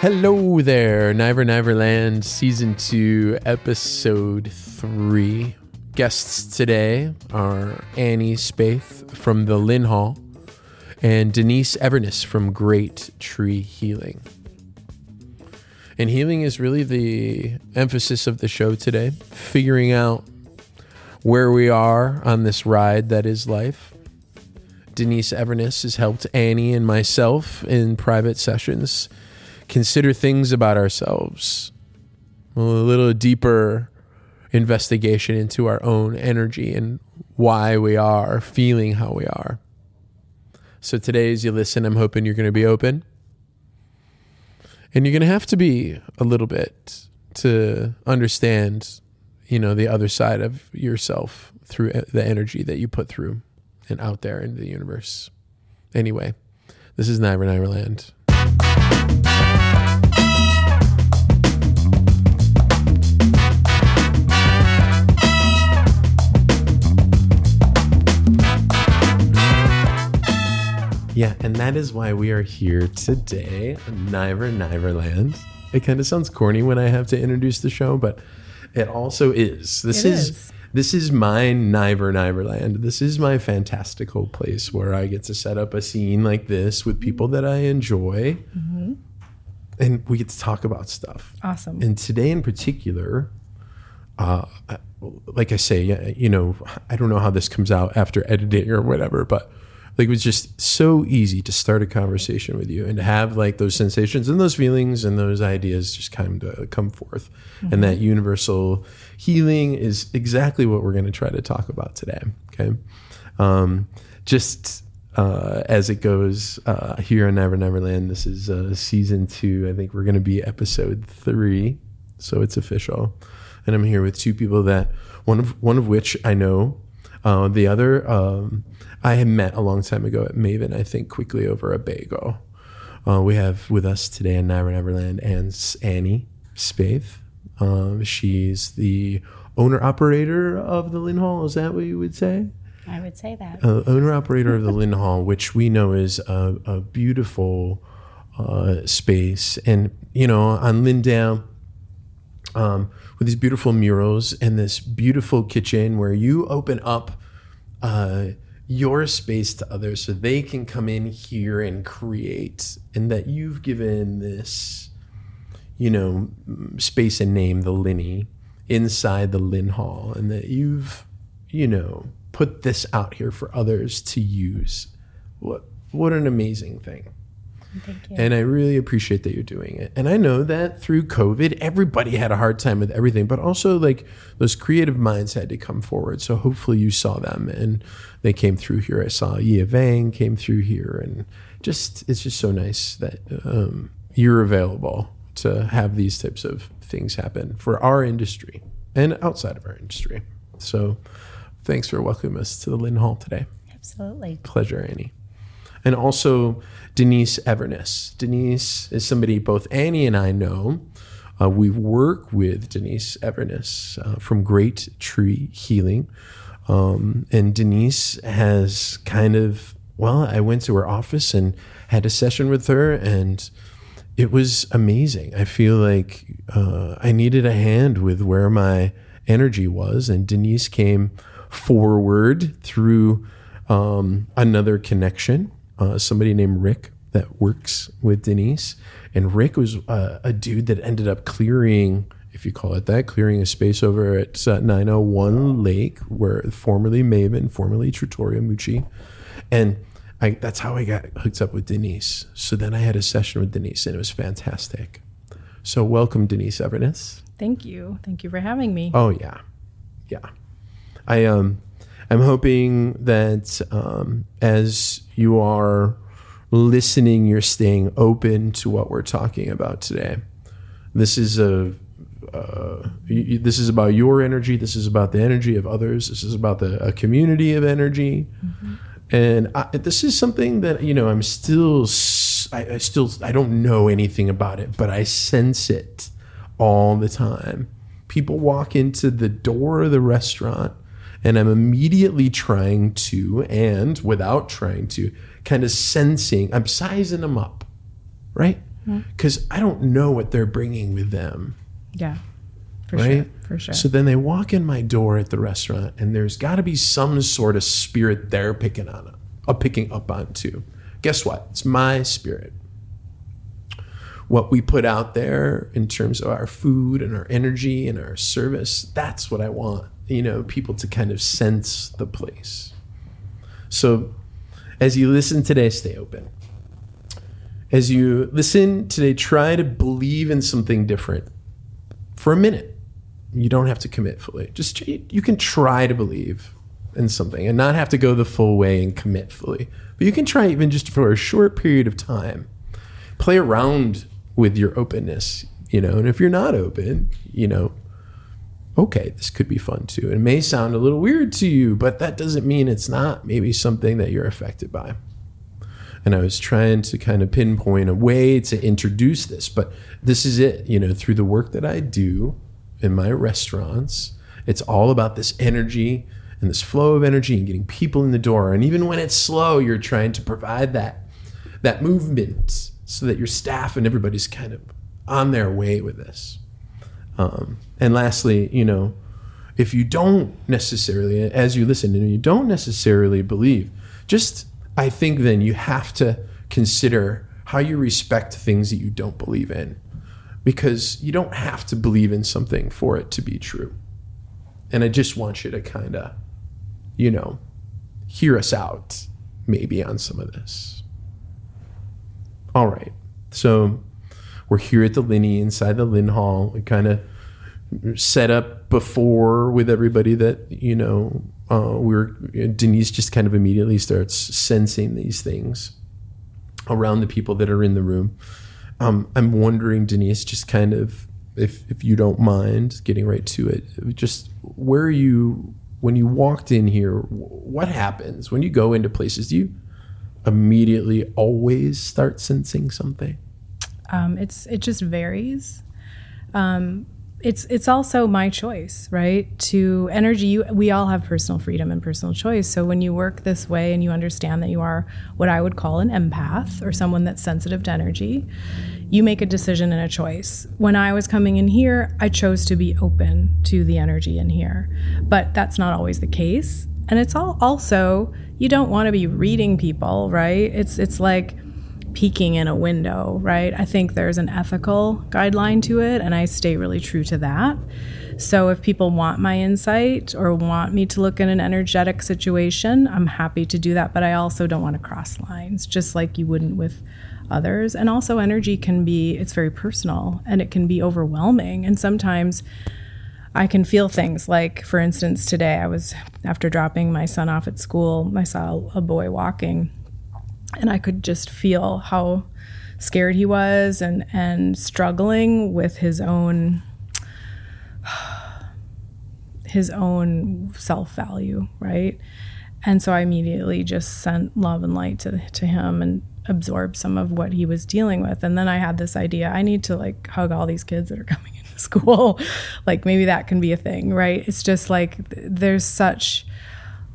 Hello there, Niver Niverland, Season 2, Episode 3. Guests today are Annie Spaeth from the Lynhall and Denise Everness from Great Tree Healing. And healing is really the emphasis of the show today, figuring out where we are on this ride that is life. Denise Everness has helped Annie and myself in private sessions consider things about ourselves, a little deeper investigation into our own energy and why we are feeling how we are. So today, as you listen, I'm hoping you're going to be open. And you're going to have to be a little bit to understand, you know, the other side of yourself through uh, the energy that you put through and out there into the universe. Anyway, this is Niver Niverland. Yeah, and that is why we are here today, Niver Niverland. It kind of sounds corny when I have to introduce the show, but it also is. This It is, is. this is my Niver Niverland. This is my fantastical place where I get to set up a scene like this with people that I enjoy, and we get to talk about stuff. Awesome. And today in particular, uh, like I say, you know, I don't know how this comes out after editing or whatever, but like it was just so easy to start a conversation with you and to have like those sensations and those feelings and those ideas just kind of come forth. And that universal healing is exactly what we're going to try to talk about today. Okay. Um, just uh, as it goes uh, here on Never Neverland, this is uh, season two. I think we're going to be episode three, so it's official. And I'm here with two people that one of one of which I know, uh, the other um, I had met a long time ago at Maven. I think quickly over a bagel. Uh, we have with us today in Never Neverland and Annie Spaeth. Um, she's the owner operator of the Lynhall. Is that what you would say? I would say that. uh, owner operator of the Lynn Hall, which we know is a, a beautiful uh, space, and you know on Lyndale, um, with these beautiful murals and this beautiful kitchen where you open up uh, your space to others so they can come in here and create, and that you've given this, you know, space and name the Linny inside the Lynhall, and that you've, you know, put this out here for others to use. What what an amazing thing. Thank you. And I really appreciate that you're doing it. And I know that through COVID, everybody had a hard time with everything, but also like those creative minds had to come forward. So hopefully you saw them and they came through here. I saw Yia Vang came through here, and just it's just so nice that um, you're available to have these types of things happen for our industry and outside of our industry. So thanks for welcoming us to the Lynhall today Absolutely. pleasure, Annie. And also Denise Everness. Denise is somebody both Annie and I know. Uh, we work with Denise Everness uh, from Great Tree Healing. Um, and Denise has kind of, well, I went to her office and had a session with her, and it was amazing. I feel like uh, I needed a hand with where my energy was, and Denise came forward through um, another connection, uh, somebody named Rick that works with Denise, and Rick was uh, a dude that ended up clearing. If you call it that, clearing a space over at uh, 901 Lake, where formerly Maven, formerly Trattoria Mucci, and I, that's how I got hooked up with Denise. So then I had a session with Denise, and it was fantastic. So welcome, Denise Everness. Thank you. Thank you for having me. Oh yeah, yeah. I um, I'm hoping that um, as you are listening, you're staying open to what we're talking about today. This is a uh, this is about your energy. This is about the energy of others. This is about the a community of energy. And I, this is something that you know I'm still. I, I still I don't know anything about it, but I sense it all the time. People walk into the door of the restaurant and I'm immediately trying to, and without trying to, kind of sensing, I'm sizing them up, right? Because I don't know what they're bringing with them, Yeah. For right? sure. For sure. So then they walk in my door at the restaurant, and there's got to be some sort of spirit they're picking on, uh, picking up on too. Guess what? It's my spirit. What we put out there in terms of our food and our energy and our service, that's what I want, you know, people to kind of sense the place. So as you listen today, stay open. As you listen today, try to believe in something different for a minute. You don't have to commit fully. Just you can try to believe in something and not have to go the full way and commit fully. But you can try even just for a short period of time. Play around with your openness, you know. And if you're not open, you know, okay, this could be fun too. It may sound a little weird to you, but that doesn't mean it's not maybe something that you're affected by. And I was trying to kind of pinpoint a way to introduce this, but this is it, you know, through the work that I do in my restaurants, it's all about this energy and this flow of energy and getting people in the door. And even when it's slow, you're trying to provide that that movement so that your staff and everybody's kind of on their way with this. Um, and lastly, you know, if you don't necessarily, as you listen and you don't necessarily believe, just I think then you have to consider how you respect things that you don't believe in, because you don't have to believe in something for it to be true. And I just want you to kind of, you know, hear us out maybe on some of this. All right. So we're here at the Linney inside the Lynhall. We kind of set up before with everybody that, you know, uh, we are Denise just kind of immediately starts sensing these things around the people that are in the room. Um, I'm wondering, Denise, just kind of, if, if you don't mind getting right to it, just where you, when you walked in here, what happens when you go into places? Do you immediately always start sensing something? Um, it's it just varies. Um, it's it's also my choice, right? To energy, you, we all have personal freedom and personal choice. So when you work this way and you understand that you are what I would call an empath or someone that's sensitive to energy, you make a decision and a choice. When I was coming in here, I chose to be open to the energy in here, but that's not always the case. And it's all also you don't want to be reading people, right? It's it's like peeking in a window, right? I think there's an ethical guideline to it, and I stay really true to that. So if people want my insight or want me to look in an energetic situation, I'm happy to do that. But I also don't want to cross lines, just like you wouldn't with others. And also, energy can be, it's very personal and it can be overwhelming. And sometimes I can feel things like, for instance, today I was, after dropping my son off at school, I saw a boy walking and I could just feel how scared he was and and struggling with his own his own self-value, right? And so I immediately just sent love and light to to him and absorbed some of what he was dealing with. And then I had this idea, I need to like hug all these kids that are coming into school. like maybe that can be a thing, right? It's just like there's such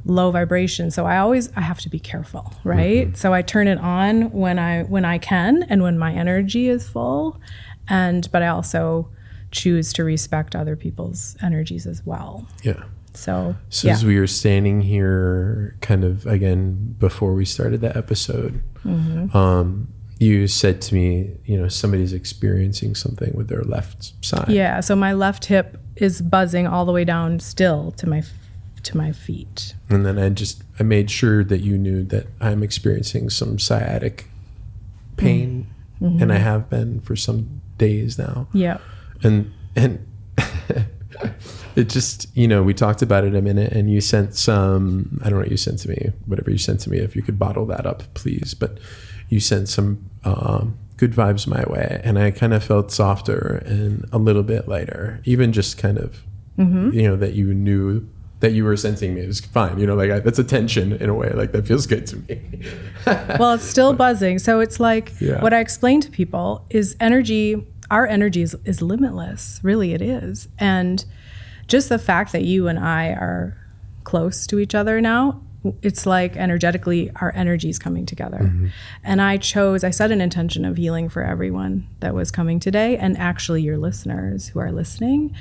low vibration so i always i have to be careful right mm-hmm. so i turn it on when i when i can and when my energy is full and but i also choose to respect other people's energies as well Yeah. so So yeah as we were standing here, kind of again before we started the episode, Mm-hmm. um, you said to me, you know, somebody's experiencing something with their left side. yeah so my left hip is buzzing all the way down still to my to my feet. And then I just I made sure that you knew that I'm experiencing some sciatic pain, Mm-hmm. and I have been for some days now. yeah. And and it just you know we talked about it a minute and you sent some i don't know what you sent to me whatever you sent to me if you could bottle that up please. But you sent some um, good vibes my way and i kind of felt softer and a little bit lighter even just kind of you know that you knew that you were sensing me. It was fine. You know, like I, that's a tension in a way. Like that feels good to me. well, it's still buzzing. So it's like Yeah. what I explain to people is energy, our energy is, is limitless. Really, it is. And just the fact that you and I are close to each other now, it's like energetically our energy is coming together. Mm-hmm. And I chose, I set an intention of healing for everyone that was coming today and actually your listeners who are listening.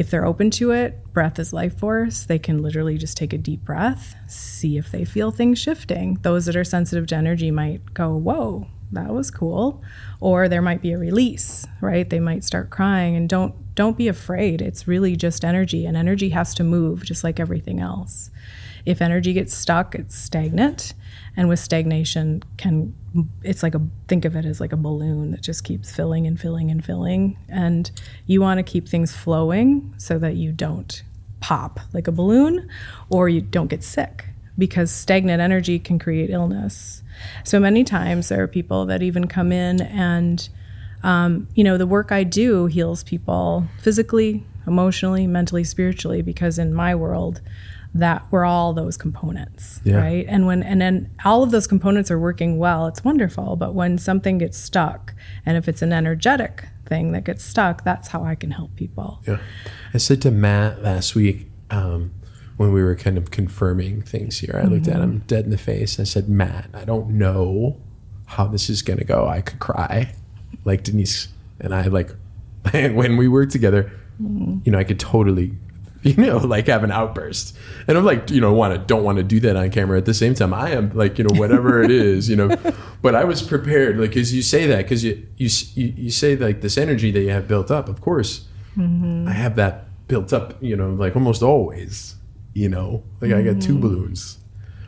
If they're open to it, breath is life force. They can literally just take a deep breath, see if they feel things shifting. Those that are sensitive to energy might go, Whoa, that was cool. Or there might be a release, right? They might start crying and don't don't be afraid. It's really just energy and energy has to move just like everything else. If energy gets stuck, it's stagnant. And with stagnation can it's like a think of it as like a balloon that just keeps filling and filling and filling. And you want to keep things flowing so that you don't pop like a balloon or you don't get sick because stagnant energy can create illness. So many times there are people that even come in and um, you know, the work I do heals people physically, emotionally, mentally, spiritually, because in my world, that we're all those components, Yeah. right? And when and then all of those components are working well, it's wonderful. But when something gets stuck, and if it's an energetic thing that gets stuck, that's how I can help people. Yeah. I said to Matt last week um, when we were kind of confirming things here, I looked at him dead in the face. and I said, Matt, I don't know how this is going to go. I could cry like Denise and I, like, when we were together, you know, I could totally. You know, like have an outburst, and I'm like, you know, want to don't want to do that on camera. At the same time, I am like, you know, whatever it is, you know. But I was prepared, like, as you say that, because you, you you you say like this energy that you have built up. Of course, mm-hmm. I have that built up, you know, like almost always, you know, like I got two mm-hmm. balloons,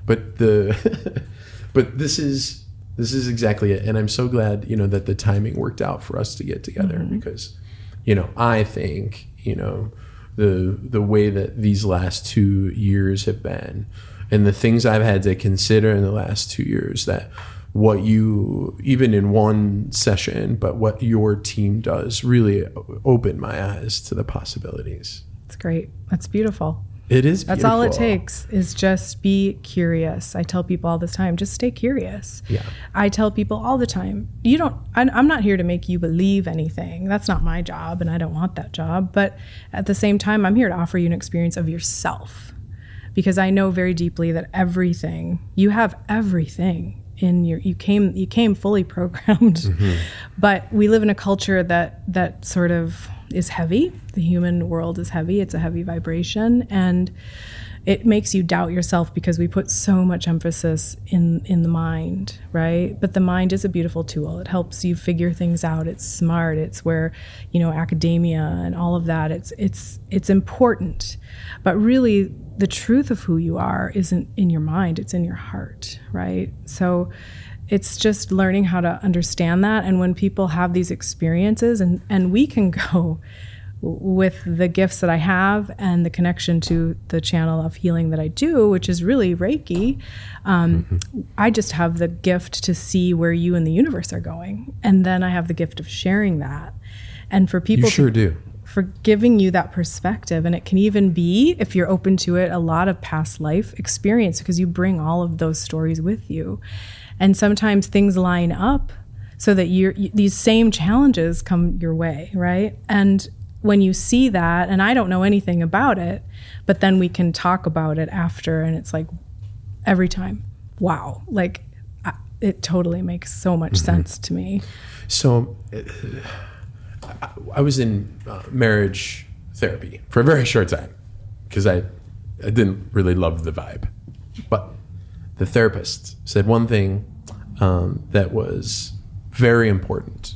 but the, but this is, this is exactly it. And I'm so glad, you know, that the timing worked out for us to get together mm-hmm. because, you know, I think, you know, the, the way that these last two years have been and the things I've had to consider in the last two years that what you even in one session but what your team does really opened my eyes to the possibilities It's great. That's beautiful. It is That's all it takes is just be curious. I tell people all the time, just stay curious. Yeah. I tell people all the time, you don't, I, I'm not here to make you believe anything. That's not my job, and I don't want that job. But at the same time, I'm here to offer you an experience of yourself because I know very deeply that everything, you have everything in your, you came, you came fully programmed. Mm-hmm. But we live in a culture that, that sort of is heavy. The human world is heavy, it's a heavy vibration. And it makes you doubt yourself because we put so much emphasis in in the mind right? But the mind is a beautiful tool. It helps you figure things out. It's smart. It's where you know academia and all of that it's it's it's important. But really the truth of who you are isn't in your mind. It's in your heart right? So it's just learning how to understand that and when people have these experiences and and we can go with the gifts that I have and the connection to the channel of healing that I do, which is really Reiki, um, I just have the gift to see where you and the universe are going. And then I have the gift of sharing that. And for people you sure to, do for giving you that perspective. And it can even be, if you're open to it, a lot of past life experience because you bring all of those stories with you. And sometimes things line up so that you're, you, these same challenges come your way, right? And when you see that, and I don't know anything about it, but then we can talk about it after, and it's like every time, wow, like it totally makes so much sense to me. So, uh, I, I was in uh, marriage therapy for a very short time because I, I didn't really love the vibe. But the therapist said one thing um, that was very important.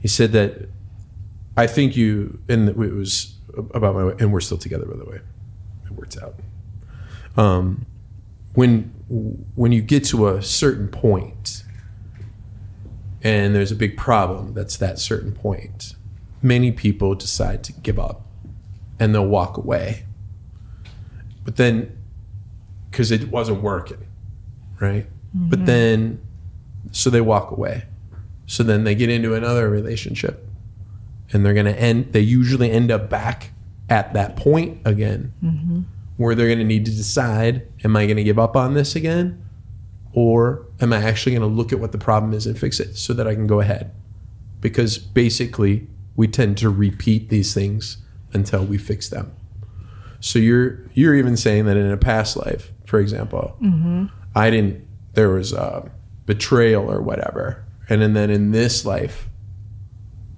He said that I think you, and it was about my, and we're still together, by the way. It worked out. Um, when when you get to a certain point, and there's a big problem that's that certain point many people decide to give up and they'll walk away but then because it wasn't working right mm-hmm. but then so they walk away so then they get into another relationship and they're going to end they usually end up back at that point again mm-hmm. where they're going to need to decide am I going to give up on this again? Or am I actually going to look at what the problem is and fix it so that I can go ahead? Because basically, we tend to repeat these things until we fix them. So you're you're even saying that in a past life, for example, I didn't. There was a betrayal or whatever, and then, then in this life,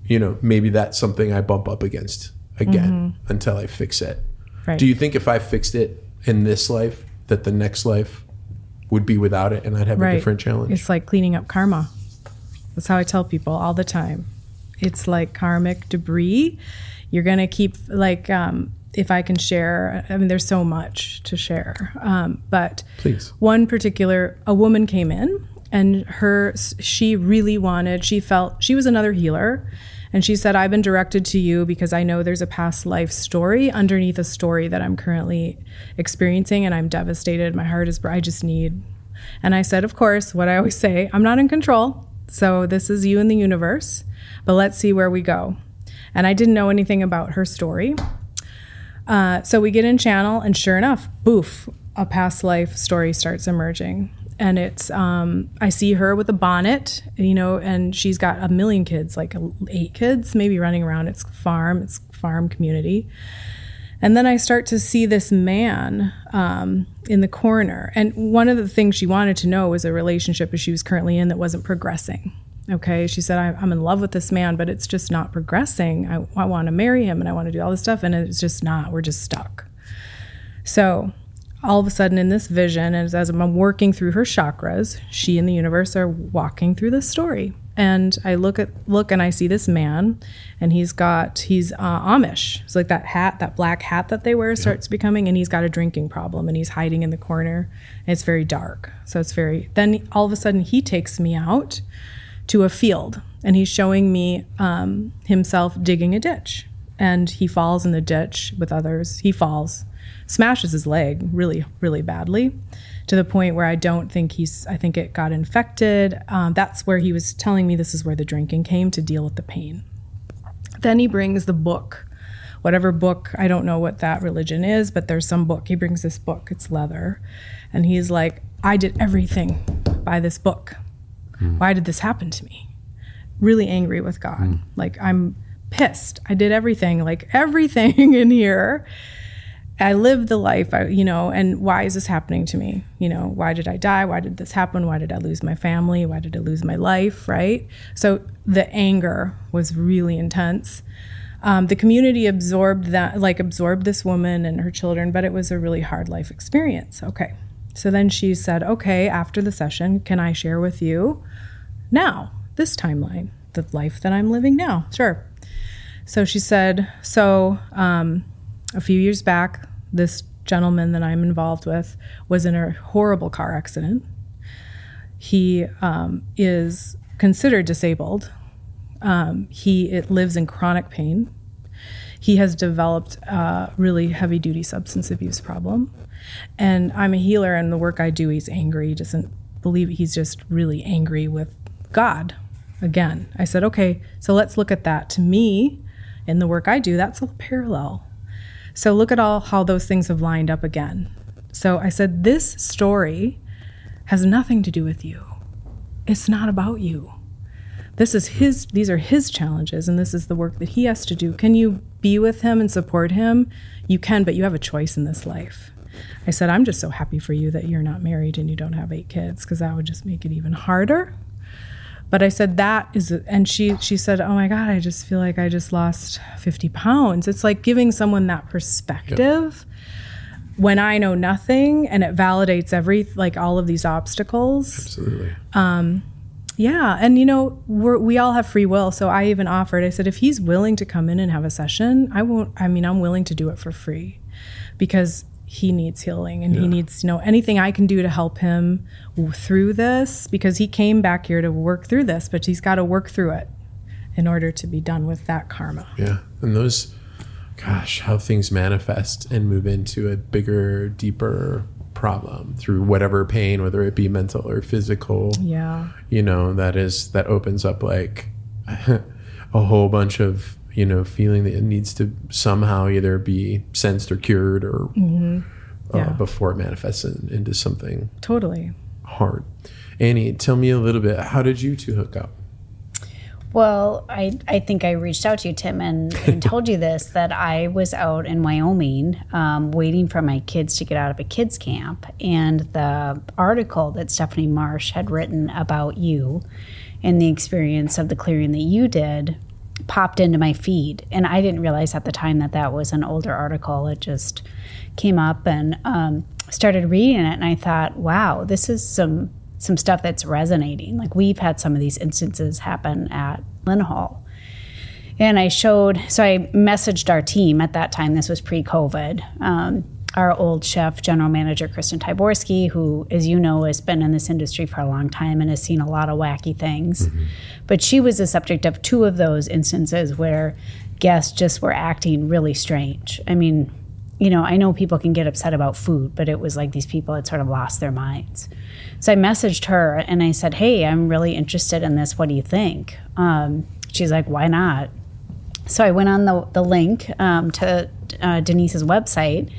you know, maybe that's something I bump up against again until I fix it. Right. Do you think if I fixed it in this life, that the next life would be without it, and I'd have a different challenge? It's like cleaning up karma. That's how I tell people all the time. It's like karmic debris. You're gonna keep like um, if I can share. I mean, there's so much to share, um, but Please. one particular a woman came in and her she really wanted she felt she was another healer and she said i've been directed to you because i know there's a past life story underneath a story that i'm currently experiencing and i'm devastated my heart is i just need and i said of course what i always say i'm not in control so this is you and the universe but let's see where we go and i didn't know anything about her story uh, so we get in channel, and sure enough, boof, a past life story starts emerging. And it's, um, I see her with a bonnet, you know, and she's got a million kids, like eight kids, maybe running around. It's farm, it's farm community. And then I start to see this man um, in the corner. And one of the things she wanted to know was a relationship that she was currently in that wasn't progressing. Okay. She said, I, I'm in love with this man, but it's just not progressing. I, I want to marry him and I want to do all this stuff. And it's just not. We're just stuck. So all of a sudden, in this vision, as, as I'm working through her chakras, she and the universe are walking through this story. And I look at look and I see this man, and he's got he's uh, Amish. It's like that hat, that black hat that they wear starts becoming, and he's got a drinking problem, and he's hiding in the corner. And it's very dark, so it's very. Then all of a sudden, he takes me out to a field, and he's showing me um, himself digging a ditch, and he falls in the ditch with others. He falls, smashes his leg really, really badly to the point where I don't think he's, I think it got infected. Um, that's where he was telling me this is where the drinking came to deal with the pain. Then he brings the book, whatever book, I don't know what that religion is, but there's some book. He brings this book, it's leather. And he's like, I did everything by this book. Why did this happen to me? Really angry with God. Like, I'm pissed. I did everything, like everything in here. I lived the life, I, you know, and why is this happening to me? You know, why did I die? Why did this happen? Why did I lose my family? Why did I lose my life? Right? So the anger was really intense. Um, the community absorbed that, like, absorbed this woman and her children, but it was a really hard life experience. Okay. So then she said, okay, after the session, can I share with you now, this timeline, the life that I'm living now? Sure. So she said, so um, a few years back, this gentleman that I'm involved with was in a horrible car accident. He um, is considered disabled. Um, he it lives in chronic pain. He has developed a really heavy duty substance abuse problem. And I'm a healer, and the work I do, he's angry. He doesn't believe he's just really angry with God. Again, I said, okay, so let's look at that. To me, in the work I do, that's a parallel. So look at all how those things have lined up again. So I said, this story has nothing to do with you. It's not about you. This is his these are his challenges and this is the work that he has to do. Can you be with him and support him? You can, but you have a choice in this life. I said, I'm just so happy for you that you're not married and you don't have eight kids because that would just make it even harder. But I said that is, and she she said, "Oh my God, I just feel like I just lost fifty pounds." It's like giving someone that perspective when I know nothing, and it validates every like all of these obstacles. Absolutely. Um, yeah, and you know we're, we all have free will. So I even offered. I said, if he's willing to come in and have a session, I won't. I mean, I'm willing to do it for free because he needs healing and he needs you know anything I can do to help him through this because he came back here to work through this, but he's got to work through it in order to be done with that karma. Yeah. And those, gosh, how things manifest and move into a bigger, deeper problem through whatever pain, whether it be mental or physical. Yeah. You know, that is, that opens up like a whole bunch of, you know, feeling that it needs to somehow either be sensed or cured or uh, Yeah. before it manifests in, into something Totally. hard. Annie, tell me a little bit. How did you two hook up? Well, I, I think I reached out to you, Tim, and, and told you this that I was out in Wyoming um, waiting for my kids to get out of a kids' camp. And the article that Stephanie March had written about you and the experience of the clearing that you did popped into my feed. And I didn't realize at the time that that was an older article. It just came up and um, started reading it. And I thought, wow, this is some some stuff that's resonating. Like we've had some of these instances happen at Lynhall. And I showed, so I messaged our team at that time. This was pre COVID. Um, our old chef, general manager, Kristen Tyborski, who, as you know, has been in this industry for a long time and has seen a lot of wacky things. But she was the subject of two of those instances where guests just were acting really strange. I mean, you know, I know people can get upset about food, but it was like these people had sort of lost their minds. So I messaged her and I said, Hey, I'm really interested in this. What do you think? Um, she's like, Why not? So I went on the, the link um, to uh, Denise's website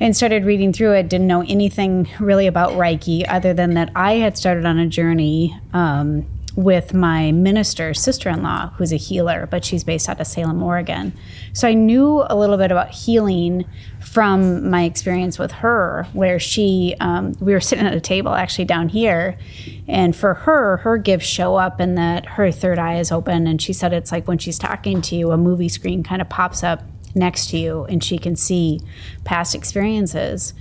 and started reading through it. Didn't know anything really about Reiki other than that I had started on a journey um, with my minister sister in law, who's a healer, but she's based out of Salem, Oregon. So I knew a little bit about healing from my experience with her, where she, um, we were sitting at a table actually down here, and for her, her gifts show up in that her third eye is open, and she said it's like when she's talking to you, a movie screen kind of pops up next to you, and she can see past experiences.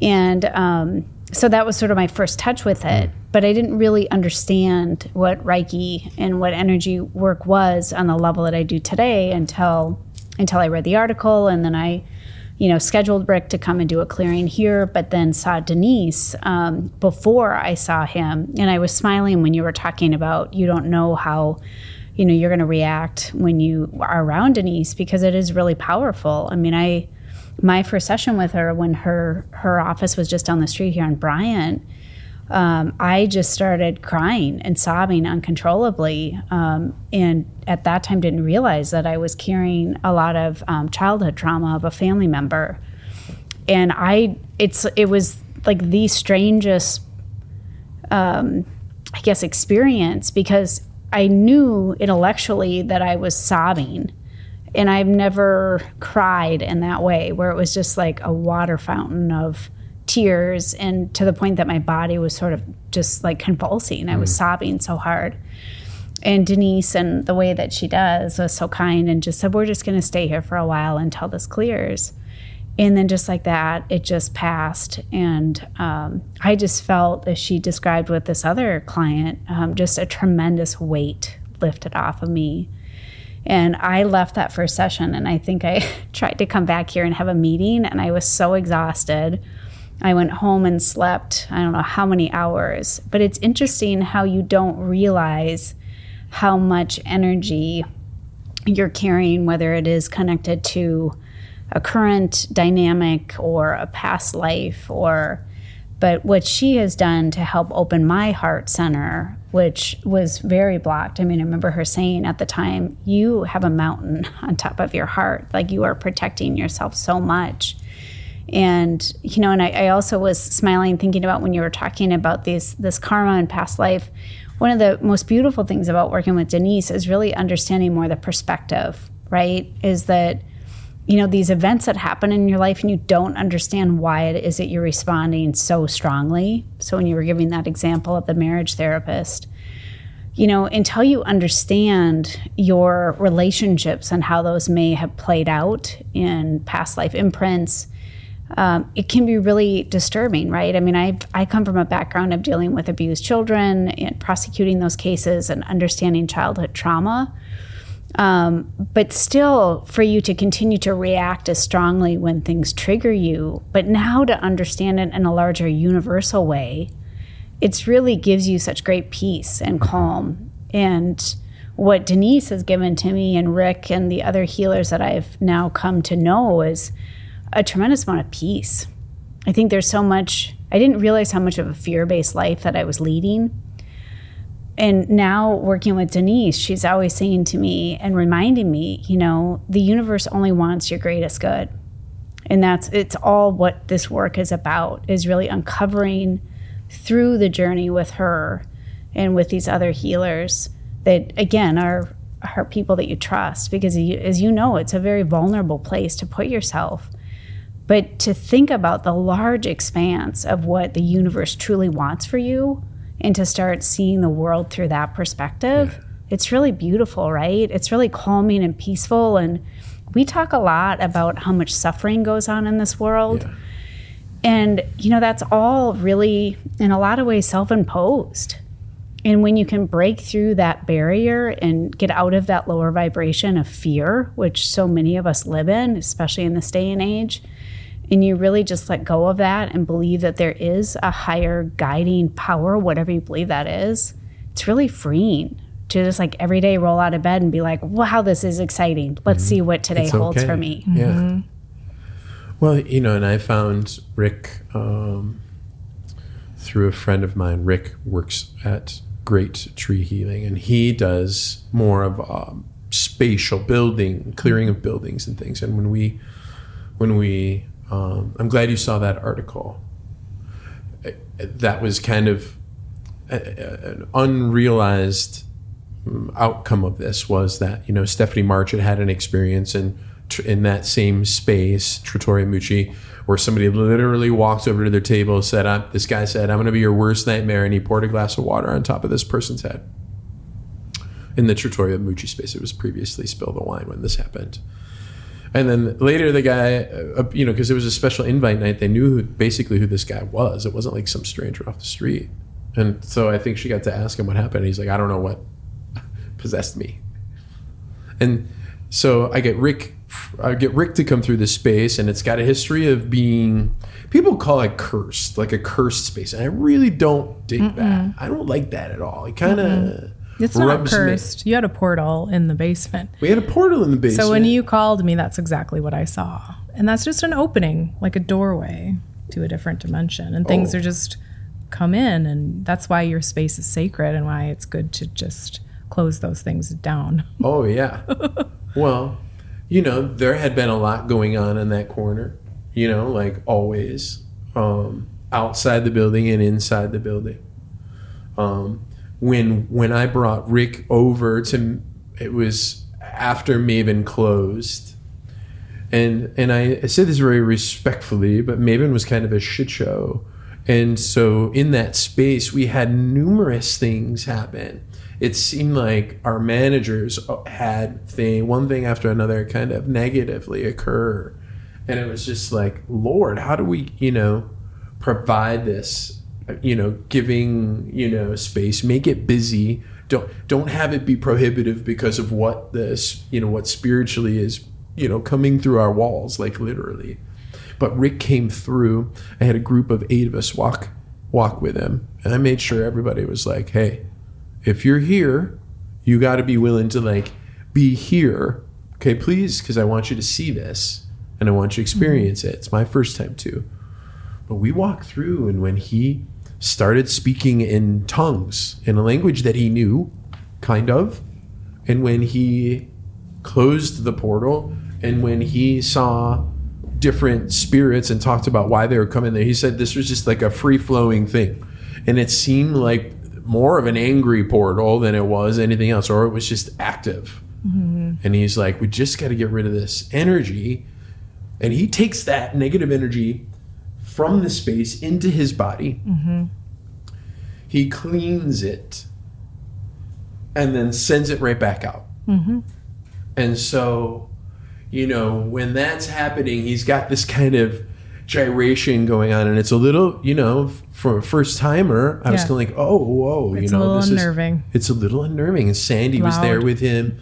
And um, so that was sort of my first touch with it. But I didn't really understand what Reiki and what energy work was on the level that I do today until until I read the article and then I, you know, scheduled Rick to come and do a clearing here, but then saw Denise um, before I saw him, and I was smiling when you were talking about you don't know how you know you're going to react when you are around Denise because it is really powerful. I mean, I my first session with her when her her office was just down the street here in Bryant, um, I just started crying and sobbing uncontrollably, um, and at that time didn't realize that I was carrying a lot of um, childhood trauma of a family member, and I it's it was like the strangest, um, I guess, experience because I knew intellectually that I was sobbing and I've never cried in that way where it was just like a water fountain of tears and to the point that my body was sort of just like convulsing. I was mm. sobbing so hard. And Denise and the way that she does was so kind and just said, We're just gonna stay here for a while until this clears. And then just like that, it just passed. And um, I just felt, as she described with this other client, um, just a tremendous weight lifted off of me. And I left that first session, and I think I tried to come back here and have a meeting, and I was so exhausted. I went home and slept, I don't know how many hours. But it's interesting how you don't realize how much energy you're carrying, whether it is connected to a current dynamic or a past life or but what she has done to help open my heart center which was very blocked. I mean i remember her saying at the time you have a mountain on top of your heart. Like you are protecting yourself so much. And you know and I, I also was smiling thinking about when you were talking about these this karma and past life. One of the most beautiful things about working with denise is really understanding more the perspective right? Is that you know these events that happen in your life and you don't understand why it is that you're responding so strongly. So when you were giving that example of the marriage therapist you know until you understand your relationships and how those may have played out in past life imprints um, it can be really disturbing right? I mean I, I come from a background of dealing with abused children and prosecuting those cases and understanding childhood trauma um, but still, for you to continue to react as strongly when things trigger you, but now to understand it in a larger universal way, it really gives you such great peace and calm. And what Denise has given to me and Rick and the other healers that I've now come to know is a tremendous amount of peace. I think there's so much, I didn't realize how much of a fear based life that I was leading and now working with Denise, she's always saying to me and reminding me, you know, the universe only wants your greatest good. And that's it's all what this work is about is really uncovering through the journey with her and with these other healers that again are are people that you trust because you, as you know it's a very vulnerable place to put yourself but to think about the large expanse of what the universe truly wants for you and to start seeing the world through that perspective yeah. it's really beautiful right it's really calming and peaceful and we talk a lot about how much suffering goes on in this world yeah. and you know that's all really in a lot of ways self-imposed and when you can break through that barrier and get out of that lower vibration of fear, which so many of us live in, especially in this day and age, and you really just let go of that and believe that there is a higher guiding power, whatever you believe that is, it's really freeing to just like every day roll out of bed and be like, wow, this is exciting. Let's mm-hmm. see what today it's holds okay. for me. Yeah. Mm-hmm. Well, you know, and I found Rick um, through a friend of mine. Rick works at great tree healing, and he does more of um, spatial building, clearing of buildings and things. And when we, when we, um, I'm glad you saw that article. That was kind of an unrealized um, outcome of this was that you know Stephanie March had had an experience in in that same space, Trattoria Mucci, where somebody literally walked over to their table said, I'm, This guy said, I'm going to be your worst nightmare. And he poured a glass of water on top of this person's head. In the Trattoria Mucci space, it was previously Spill the Wine when this happened. And then later, the guy, uh, you know, because it was a special invite night, they knew who, basically who this guy was. It wasn't like some stranger off the street. And so I think she got to ask him what happened. He's like, I don't know what possessed me. And so I get Rick I get Rick to come through this space, and it's got a history of being. People call it cursed, like a cursed space, and I really don't dig Mm-mm. that. I don't like that at all. It kind of. It's not cursed. Me. You had a portal in the basement. We had a portal in the basement. So when you called me, that's exactly what I saw, and that's just an opening, like a doorway to a different dimension, and things oh. are just come in, and that's why your space is sacred, and why it's good to just close those things down. Oh yeah. well, you know, there had been a lot going on in that corner, you know, like always, um, outside the building and inside the building. Um, when when I brought Rick over to, it was after Maven closed, and and I, I said this very respectfully, but Maven was kind of a shit show, and so in that space we had numerous things happen. It seemed like our managers uh, had thing one thing after another kind of negatively occur. And it was just like lord how do we you know provide this you know giving you know space make it busy don't don't have it be prohibitive because of what this you know what spiritually is you know coming through our walls like literally but rick came through i had a group of eight of us walk walk with him and i made sure everybody was like hey if you're here, you got to be willing to like be here. Okay, please, because I want you to see this and I want you to experience mm-hmm. it. It's my first time too. But we walked through, and when he started speaking in tongues, in a language that he knew, kind of, and when he closed the portal, and when he saw different spirits and talked about why they were coming there, he said this was just like a free flowing thing. And it seemed like more of an angry portal than it was anything else, or it was just active. Mm-hmm. And he's like, we just got to get rid of this energy. And he takes that negative energy from the space into his body. Mm-hmm. He cleans it and then sends it right back out. Mm-hmm. And so, you know, when that's happening, he's got this kind of gyration going on, and it's a little, you know, for a first timer, I yeah. was kind of like, oh, whoa, it's you know, this is a little unnerving. Is, it's a little unnerving. And Sandy Loud. was there with him,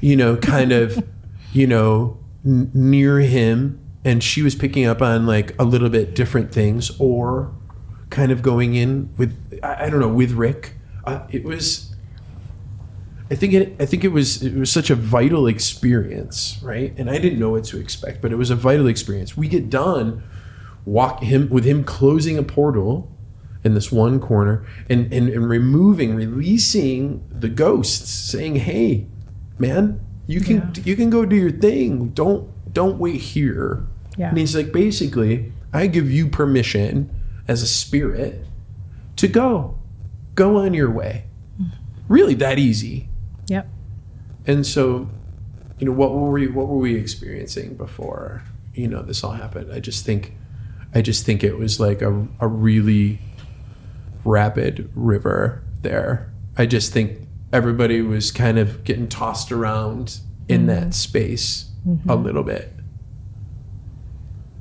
you know, kind of, you know, n- near him, and she was picking up on like a little bit different things, or kind of going in with, I, I don't know, with Rick. Uh, it was. I think it. I think it was. It was such a vital experience, right? And I didn't know what to expect, but it was a vital experience. We get done walk him with him closing a portal in this one corner and, and, and removing, releasing the ghosts, saying, Hey, man, you can yeah. you can go do your thing. Don't don't wait here. Yeah. And he's like, basically, I give you permission as a spirit to go, go on your way. Mm-hmm. Really that easy. Yep. And so, you know, what were we what were we experiencing before, you know, this all happened? I just think I just think it was like a, a really rapid river there. I just think everybody was kind of getting tossed around in mm-hmm. that space a mm-hmm. little bit.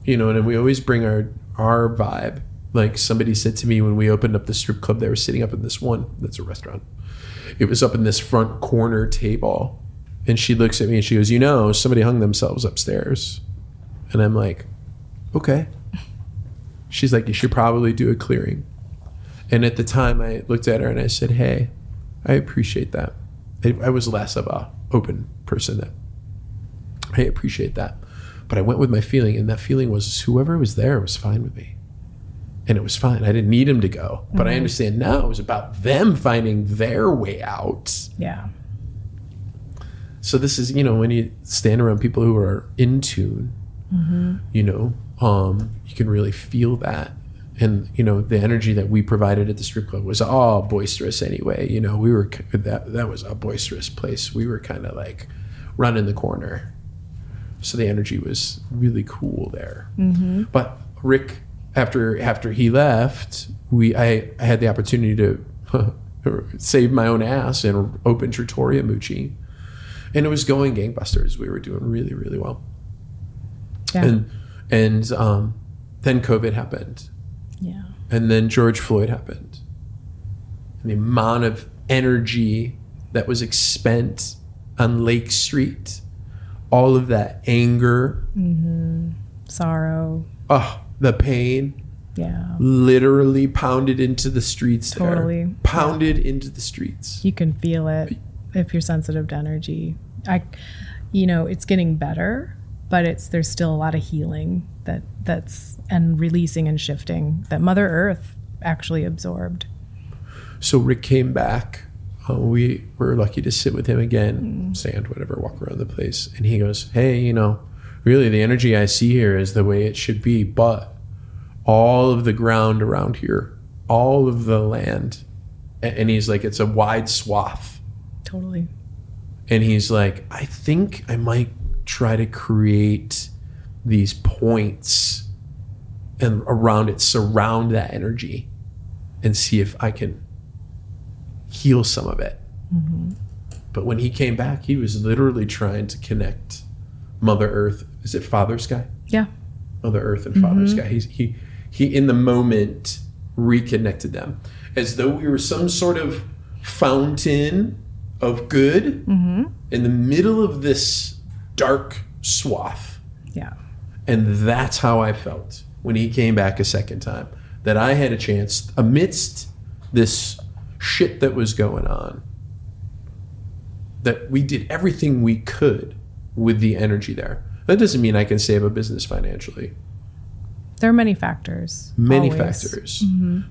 You know, and we always bring our our vibe. Like somebody said to me when we opened up the strip club, they were sitting up in this one that's a restaurant. It was up in this front corner table. And she looks at me and she goes, You know, somebody hung themselves upstairs. And I'm like, Okay. She's like, You should probably do a clearing. And at the time, I looked at her and I said, Hey, I appreciate that. I, was less of a open person that I appreciate that. But I went with my feeling, and that feeling was whoever was there was fine with me. And it was fine. I didn't need him to go. But I understand now it was about them finding their way out. Yeah. So this is, you know, when you stand around people who are in tune, you know, um, you can really feel that. And you know, the energy that we provided at the strip club was all boisterous anyway. You know, we were that that was a boisterous place. We were kind of like running the corner, so the energy was really cool there. But Rick, after after he left, we I, I had the opportunity to save my own ass and open Trattoria Mucci, and it was going gangbusters. We were doing really really well Yeah. and and um, then COVID happened, yeah. and then George Floyd happened, and the amount of energy that was expent on Lake Street, all of that anger, mm-hmm. Sorrow. oh, the pain, Yeah. literally pounded into the streets. there. Totally. pounded into the streets. You can feel it if you're sensitive to energy. I, you know, it's getting better, but it's there's still a lot of healing that that's and releasing and shifting that Mother Earth actually absorbed. So Rick came back. Uh, we were lucky to sit with him again, stand, whatever, walk around the place. And he goes, Hey, you know, really the energy I see here is the way it should be, but all of the ground around here, all of the land, and he's like, It's a wide swath. Totally. And he's like, I think I might try to create these points and around it, surround that energy and see if I can heal some of it. Mm-hmm. But when he came back, he was literally trying to connect Mother Earth. Is it Father Sky? Yeah. Mother Earth and Father mm-hmm. Sky. He's, he he in the moment reconnected them as though we were some sort of fountain of good mm-hmm. in the middle of this dark swath. Yeah. And that's how I felt when he came back a second time. That I had a chance amidst this shit that was going on. That we did everything we could with the energy there. That doesn't mean I can save a business financially. There are many factors. Many always. factors.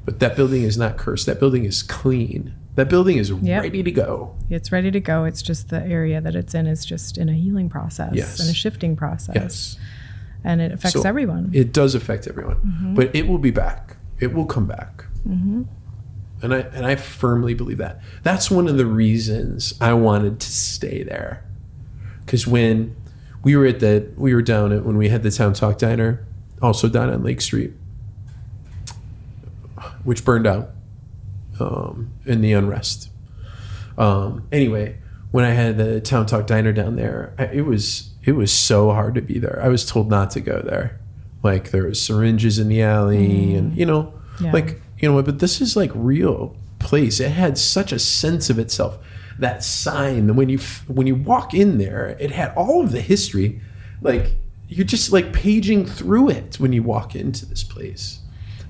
But that building is not cursed. That building is clean. That building is Yep. ready to go. It's ready to go. It's just the area that it's in is just in a healing process Yes. and a shifting process. Yes. And it affects So everyone. It does affect everyone, Mm-hmm. but it will be back. It will come back. And I and I firmly believe that. That's one of the reasons I wanted to stay there. Because when we were at the we were down at when we had the town talk diner, also down on Lake Street, which burned out um, in the unrest. Um, anyway, when I had the town talk diner down there, I, it was it was so hard to be there. I was told not to go there. Like there was syringes in the alley, and you know, Yeah. like you know, but this is like real place. It had such a sense of itself. That sign, when you when you walk in there, it had all of the history. Like you're just like paging through it when you walk into this place.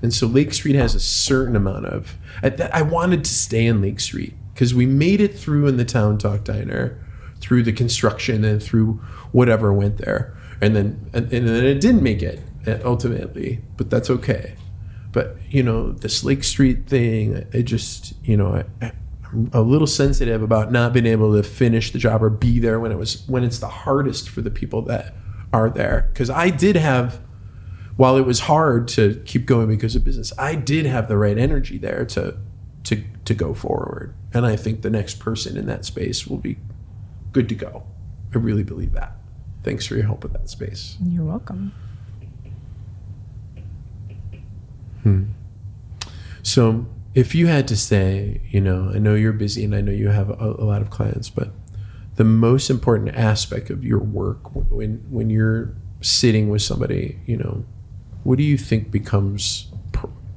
And so Lake Street has a certain amount of. I, I wanted to stay in Lake Street because we made it through in the Town Talk Diner, through the construction and through whatever went there, and then and, and then it didn't make it ultimately, but that's okay. But you know this Lake Street thing, it just you know I, I'm a little sensitive about not being able to finish the job or be there when it was when it's the hardest for the people that are there because I did have while it was hard to keep going because of business, I did have the right energy there to to to go forward. And I think the next person in that space will be good to go. I really believe that. Thanks for your help with that space. You're welcome. Hmm. So, if you had to say, you know, I know you're busy and I know you have a, a lot of clients, but the most important aspect of your work when when you're sitting with somebody, you know, what do you think becomes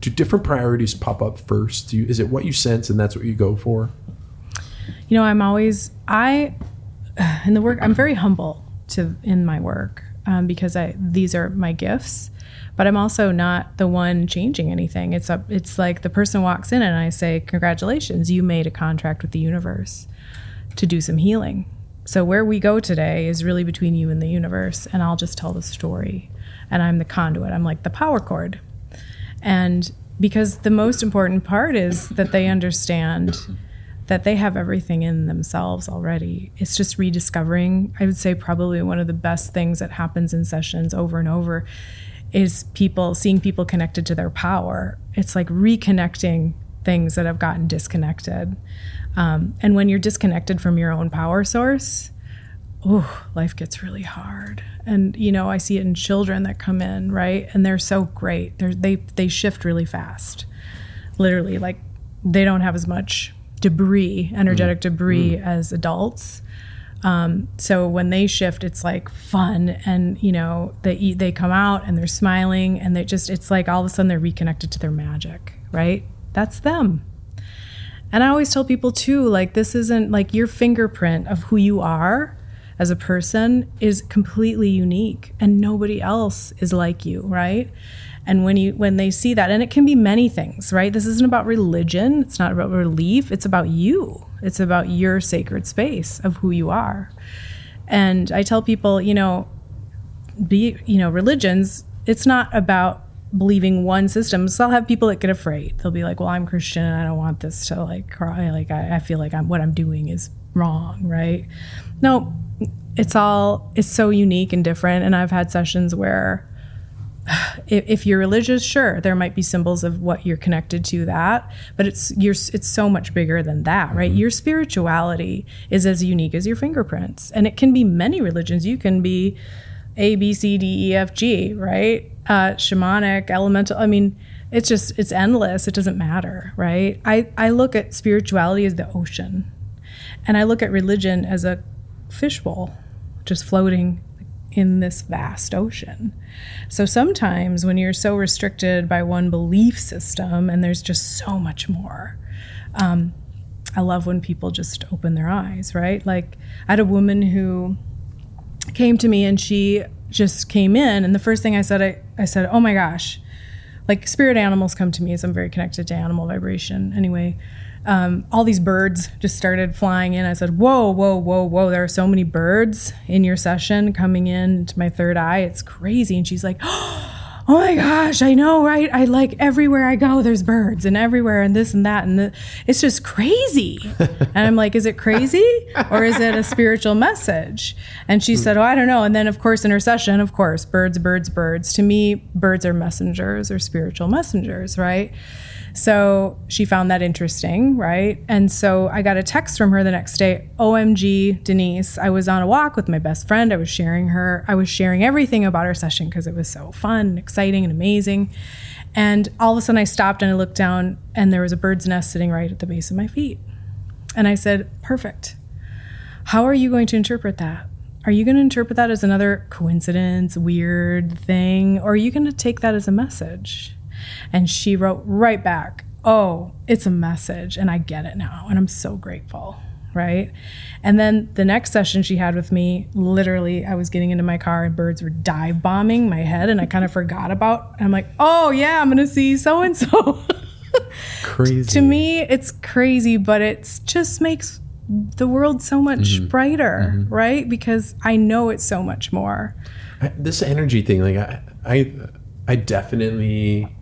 do different priorities pop up first? Do you, is it what you sense and that's what you go for? You know, I'm always I in the work. I'm very humble to in my work um, because I these are my gifts, but I'm also not the one changing anything. It's up. It's like the person walks in and I say, "Congratulations, you made a contract with the universe to do some healing." So where we go today is really between you and the universe, and I'll just tell the story, and I'm the conduit. I'm like the power cord, and because the most important part is that they understand that they have everything in themselves already. It's just rediscovering. I would say probably one of the best things that happens in sessions over and over is people seeing people connected to their power. It's like reconnecting things that have gotten disconnected. Um, and when you're disconnected from your own power source, oh, life gets really hard. And you know, I see it in children that come in, right? And they're so great. They're, they they shift really fast. Literally, like they don't have as much debris, energetic debris, as adults. Um, so when they shift, it's like fun, and you know they eat, they come out and they're smiling, and they just it's like all of a sudden they're reconnected to their magic, right? That's them. And I always tell people too, like this isn't like your fingerprint of who you are as a person is completely unique, and nobody else is like you, right? And when you when they see that, and it can be many things, right? This isn't about religion. It's not about belief. It's about you. It's about your sacred space of who you are. And I tell people, you know, be you know, religions. It's not about believing one system. So I'll have people that get afraid. They'll be like, "Well, I'm Christian, and I don't want this to like cry. Like I, I feel like I'm what I'm doing is wrong, right?" No, it's all it's so unique and different. And I've had sessions where if, if you're religious, sure, there might be symbols of what you're connected to that, but it's you're it's so much bigger than that, right? Your spirituality is as unique as your fingerprints, and it can be many religions. You can be A, B, C, D, E, F, G, right? Uh, shamanic, elemental. I mean, it's just it's endless. It doesn't matter, right? I I look at spirituality as the ocean, and I look at religion as a fishbowl, just floating in this vast ocean. So sometimes when you're so restricted by one belief system and there's just so much more, um, I love when people just open their eyes, right? Like I had a woman who came to me and she just came in and the first thing I said, I, I said, oh my gosh, like spirit animals come to me as I'm very connected to animal vibration anyway um, all these birds just started flying in. I said, Whoa, whoa, whoa, whoa. There are so many birds in your session coming in to my third eye. It's crazy. And she's like, Oh my gosh, I know, right? I like everywhere I go, there's birds and everywhere and this and that. And the, it's just crazy. and I'm like, Is it crazy or is it a spiritual message? And she said, Oh, I don't know. And then, of course, in her session, of course, birds, birds, birds. To me, birds are messengers or spiritual messengers, right? So she found that interesting, right? And so I got a text from her the next day OMG, Denise, I was on a walk with my best friend. I was sharing her, I was sharing everything about our session because it was so fun and exciting and amazing. And all of a sudden I stopped and I looked down and there was a bird's nest sitting right at the base of my feet. And I said, Perfect. How are you going to interpret that? Are you going to interpret that as another coincidence, weird thing? Or are you going to take that as a message? And she wrote right back, Oh, it's a message, and I get it now. And I'm so grateful. Right. And then the next session she had with me, literally, I was getting into my car and birds were dive bombing my head, and I kind of forgot about. I'm like, oh, yeah, I'm going to see so and so. Crazy. to me, it's crazy, but it just makes the world so much mm-hmm. brighter, mm-hmm. right? Because I know it's so much more. I- this energy thing, like I, I, I definitely,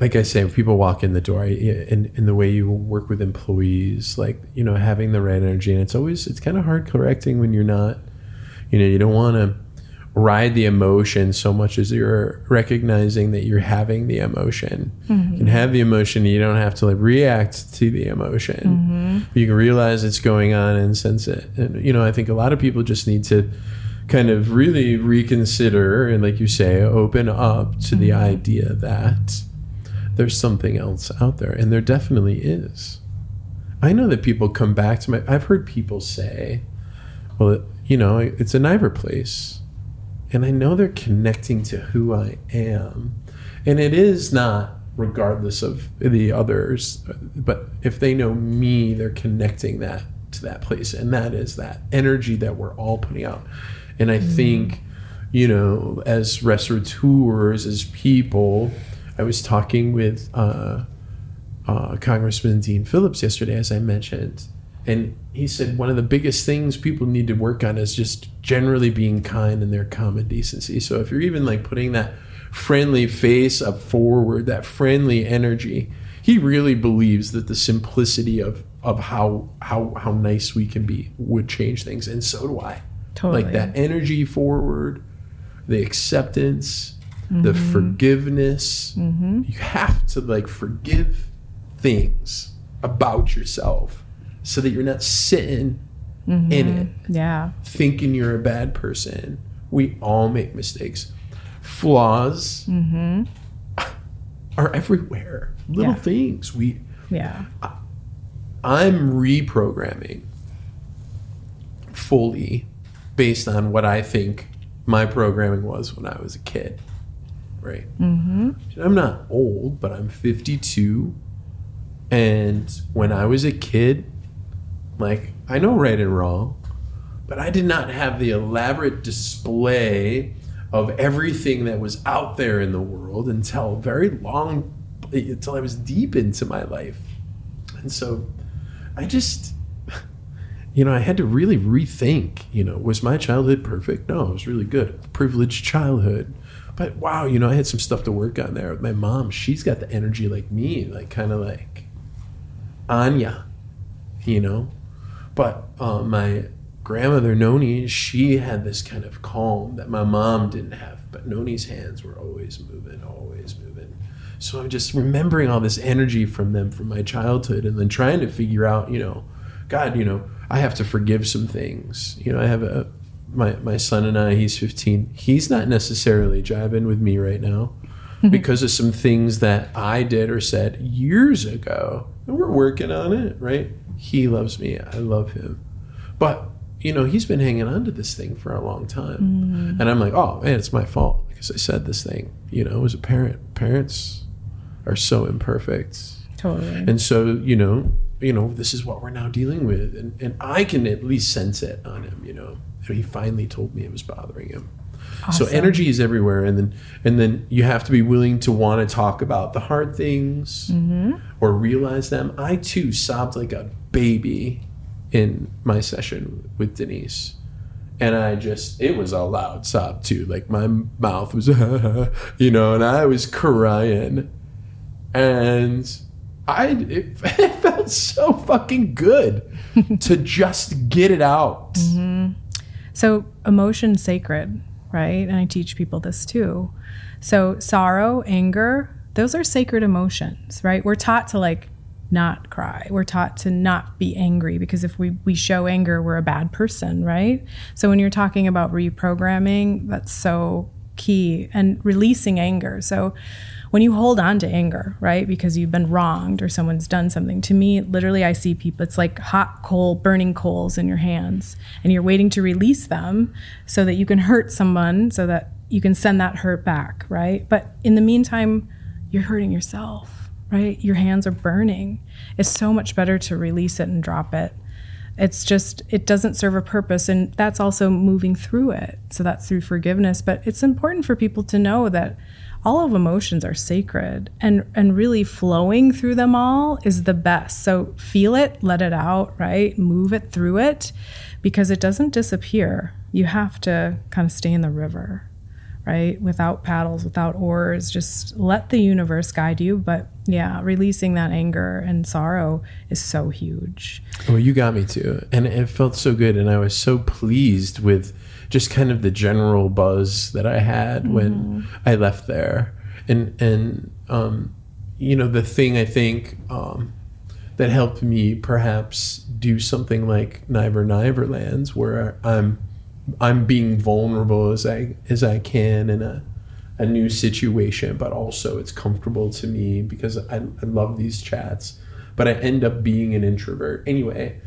like I say, people walk in the door, I, in the way you work with employees, like you know, having the right energy, and it's always it's kind of hard correcting when you're not You know, you don't want to ride the emotion so much as you're recognizing that you're having the emotion. You can mm-hmm. have the emotion, you don't have to like react to the emotion. Mm-hmm. You can realize it's going on and sense it. And you know, I think a lot of people just need to kind of really reconsider and like you say, open up to the mm-hmm. idea that there's something else out there and there definitely is. I know that people come back to my I've heard people say, well, you know, it's a Niver place and I know they're connecting to who I am. And it is not regardless of the others, but if they know me, they're connecting that to that place. And that is that energy that we're all putting out. And I mm. think, you know, as restaurateurs, as people, I was talking with uh, uh, Congressman Dean Phillips yesterday, as I mentioned, and he said one of the biggest things people need to work on is just generally being kind and their common decency. So if you're even like putting that friendly face up forward, that friendly energy, he really believes that the simplicity of of how how how nice we can be would change things, and so do I. Totally. Like that energy forward, the acceptance, the mm-hmm. forgiveness. Mm-hmm. You have to like forgive things about yourself so that you're not sitting mm-hmm. in it Yeah. thinking you're a bad person. We all make mistakes. Flaws are everywhere. Little Yeah. things. We Yeah. I'm reprogramming fully based on what I think my programming was when I was a kid. Right. Mm-hmm. I'm not old, but I'm 52. And when I was a kid, like, I know right and wrong, but I did not have the elaborate display of everything that was out there in the world until very long, until I was deep into my life. And so I just, you know, I had to really rethink, you know, was my childhood perfect? No, it was really good. Privileged childhood. But wow, you know, I had some stuff to work on there. My mom, she's got the energy like me, like kind of like Anya, you know. But uh, my grandmother Noni, she had this kind of calm that my mom didn't have. But Noni's hands were always moving, always moving. So I'm just remembering all this energy from them from my childhood, and then trying to figure out, you know, God, you know, I have to forgive some things. You know, I have a my my son and I. He's 15. He's not necessarily jiving with me right now mm-hmm. because of some things that I did or said years ago, and we're working on it. Right? He loves me. I love him, but you know, he's been hanging on to this thing for a long time, mm. and I'm like, oh man, it's my fault because I said this thing. You know, as a parent, parents are so imperfect. Totally. And so, you know, you know, this is what we're now dealing with. And, and I can at least sense it on him, you know. And he finally told me it was bothering him. So energy is everywhere and then and then you have to be willing to want to talk about the hard things mm-hmm. or realize them. I too sobbed like a baby in my session with Denise. And I just, it was a loud sob too. Like my mouth was, you know, and I was crying and I it, it felt so fucking good to just get it out. Mm-hmm. So emotion sacred, right? And I teach people this too. So sorrow, anger, those are sacred emotions, right? We're taught to like not cry. We're taught to not be angry because if we, we show anger, we're a bad person, right? So when you're talking about reprogramming, that's so key and releasing anger. So when you hold on to anger, right, because you've been wronged or someone's done something, to me, literally, I see people, it's like hot coal, burning coals in your hands, and you're waiting to release them so that you can hurt someone, so that you can send that hurt back, right? But in the meantime, you're hurting yourself, right? Your hands are burning. It's so much better to release it and drop it. It's just, it doesn't serve a purpose. And that's also moving through it. So that's through forgiveness. But it's important for people to know that all of emotions are sacred and and really flowing through them all is the best so feel it let it out right move it through it because it doesn't disappear you have to kind of stay in the river right? Without paddles, without oars, just let the universe guide you. But yeah, releasing that anger and sorrow is so huge. Well, you got me too. And it felt so good. And I was so pleased with just kind of the general buzz that I had mm-hmm. when I left there. And, and, um, you know, the thing I think, um, that helped me perhaps do something like Niver Niverlands where I'm I'm being vulnerable as I as I can in a a new situation, but also it's comfortable to me because I, I love these chats. But I end up being an introvert. Anyway,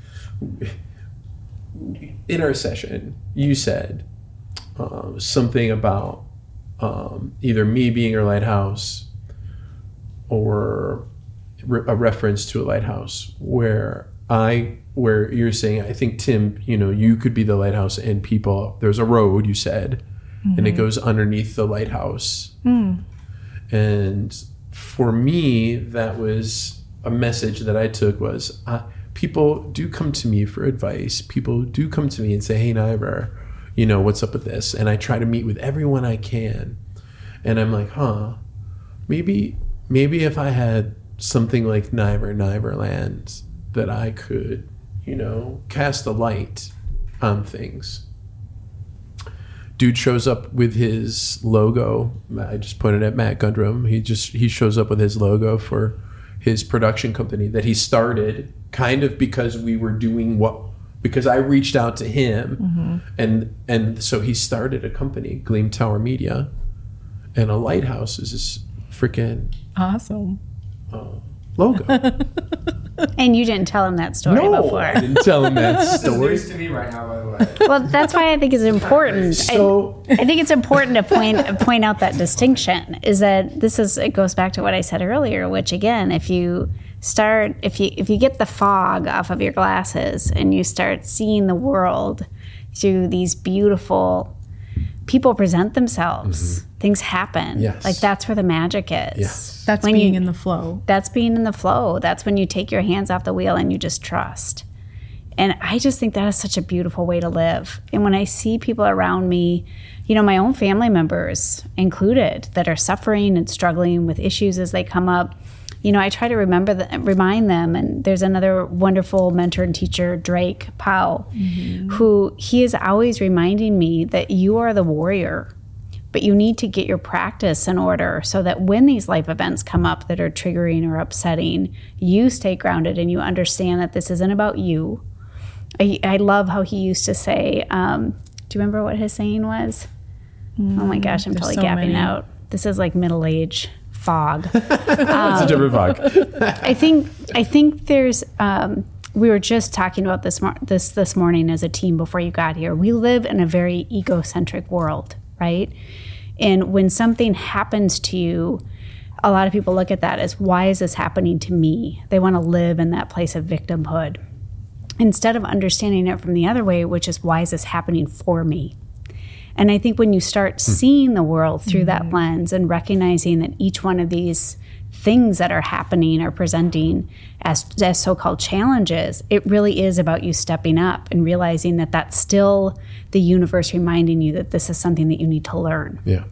in our session, you said uh, something about um, either me being a lighthouse or a reference to a lighthouse where I where you're saying I think Tim, you know, you could be the lighthouse and people there's a road you said mm-hmm. and it mm-hmm. goes underneath the lighthouse. Mm. And for me that was a message that I took was uh, people do come to me for advice. People do come to me and say, "Hey, Niver, you know, what's up with this?" And I try to meet with everyone I can. And I'm like, "Huh, maybe maybe if I had something like Niver Niverland that I could, you know, cast a light on things. Dude shows up with his logo. I just pointed at Matt Gundrum. He just he shows up with his logo for his production company that he started kind of because we were doing what because I reached out to him mm-hmm. and and so he started a company, Gleam Tower Media. And a lighthouse is this freaking awesome uh, logo. And you didn't tell him that story no, before. I didn't tell him that story. to me right now, by the way. Well, that's why I think it's important. So, I, I, think it's important to point point out that distinction is that this is it goes back to what I said earlier, which again, if you start if you if you get the fog off of your glasses and you start seeing the world through these beautiful people present themselves. Mm-hmm. Things happen. Yes. Like that's where the magic is. Yes. That's when being you, in the flow. That's being in the flow. That's when you take your hands off the wheel and you just trust. And I just think that is such a beautiful way to live. And when I see people around me, you know, my own family members included that are suffering and struggling with issues as they come up, you know, I try to remember the, remind them. And there's another wonderful mentor and teacher, Drake Powell, mm-hmm. who he is always reminding me that you are the warrior, but you need to get your practice in order so that when these life events come up that are triggering or upsetting, you stay grounded and you understand that this isn't about you. I, I love how he used to say, um, do you remember what his saying was? Mm, oh my gosh, I'm totally so gapping many. out. This is like middle age fog. It's a different fog. I think I think there's. Um, we were just talking about this this this morning as a team before you got here. We live in a very egocentric world, right? And when something happens to you, a lot of people look at that as why is this happening to me? They want to live in that place of victimhood instead of understanding it from the other way, which is why is this happening for me? And I think when you start hmm. seeing the world through mm-hmm. that lens and recognizing that each one of these things that are happening or presenting as, as so-called challenges it really is about you stepping up and realizing that that's still the universe reminding you that this is something that you need to learn yeah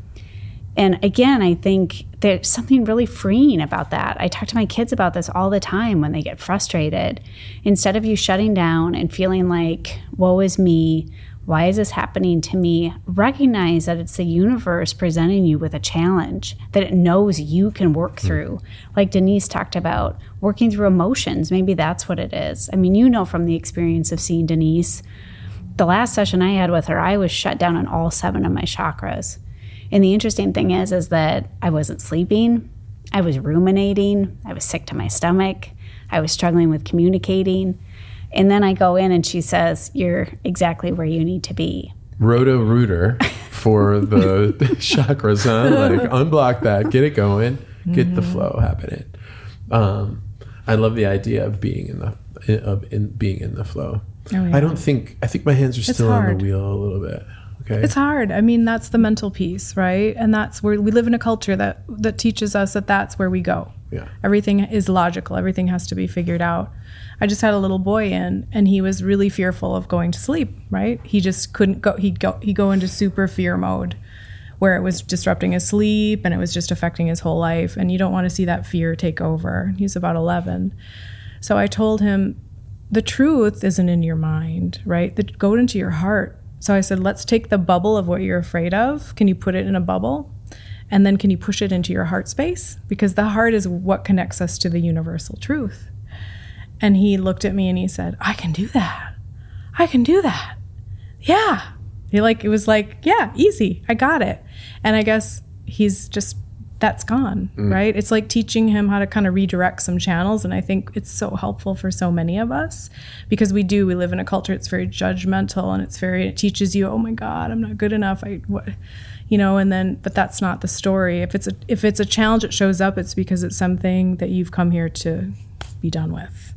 and again i think there's something really freeing about that i talk to my kids about this all the time when they get frustrated instead of you shutting down and feeling like woe is me why is this happening to me? Recognize that it's the universe presenting you with a challenge that it knows you can work hmm. through. Like Denise talked about, working through emotions. Maybe that's what it is. I mean, you know from the experience of seeing Denise, the last session I had with her, I was shut down on all seven of my chakras. And the interesting thing is, is that I wasn't sleeping. I was ruminating. I was sick to my stomach. I was struggling with communicating. And then I go in and she says, You're exactly where you need to be. Roto rooter for the chakras, huh? Like unblock that, get it going, get mm-hmm. the flow happening. Um, I love the idea of being in the of in being in the flow. Oh, yeah. I don't think I think my hands are still on the wheel a little bit. Okay. It's hard. I mean, that's the mental piece, right? And that's where we live in a culture that that teaches us that that's where we go. Yeah. Everything is logical. Everything has to be figured out. I just had a little boy in and he was really fearful of going to sleep, right? He just couldn't go he'd go he'd go into super fear mode where it was disrupting his sleep and it was just affecting his whole life. And you don't want to see that fear take over. He's about 11. So I told him, the truth isn't in your mind, right? The, go into your heart. So I said, let's take the bubble of what you're afraid of. Can you put it in a bubble? And then can you push it into your heart space? Because the heart is what connects us to the universal truth. And he looked at me and he said, I can do that. I can do that. Yeah. He like, it was like, yeah, easy. I got it. And I guess he's just, that's gone, mm. right? It's like teaching him how to kind of redirect some channels. And I think it's so helpful for so many of us because we do, we live in a culture, it's very judgmental and it's very, it teaches you, oh my God, I'm not good enough. I, what, you know, and then, but that's not the story. If it's a, if it's a challenge that shows up, it's because it's something that you've come here to be done with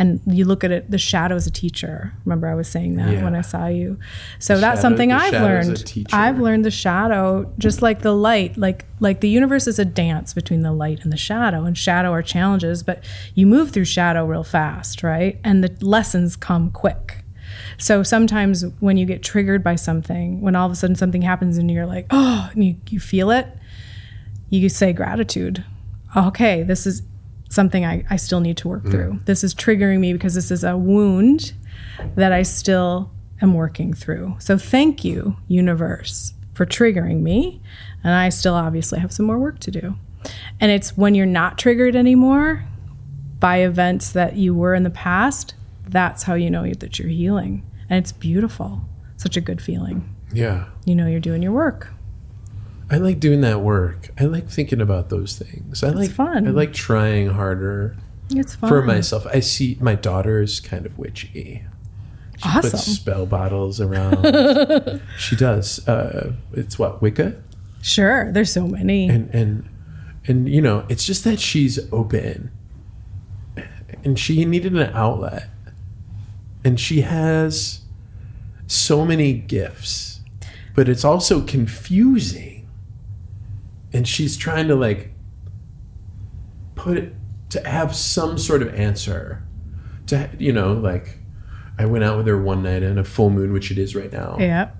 and you look at it the shadow as a teacher. Remember i was saying that Yeah. when i saw you. So The that's shadow- something i've shadow as a learned. i've learned the shadow just like the light like like the universe is a dance between the light and the shadow and shadow are challenges but you move through shadow real fast right? And the lessons come quick. So sometimes when you get triggered by something when all of a sudden something happens and you're like oh and you, you feel it you say gratitude. Okay this is something I, I still need to work mm. through. This is triggering me because this is a wound that i still am working through. So thank you universe for triggering me. And i still obviously have some more work to do. And it's when you're not triggered anymore by events that you were in the past that's how you know that you're healing. And it's beautiful. Such a good feeling. Yeah. you know you're doing your work I like doing that work. I like thinking about those things. I like fun. I like trying harder it's fun for myself. I see my daughter's kind of witchy. She puts awesome spell bottles around. she does. Uh, it's what Wicca, Sure, there's so many. and and and you know, it's just that she's open, and she needed an outlet, and she has so many gifts, but it's also confusing, and she's trying to like put it to have some sort of answer, to you know, like I went out with her one night in a full moon, which it is right now yeah.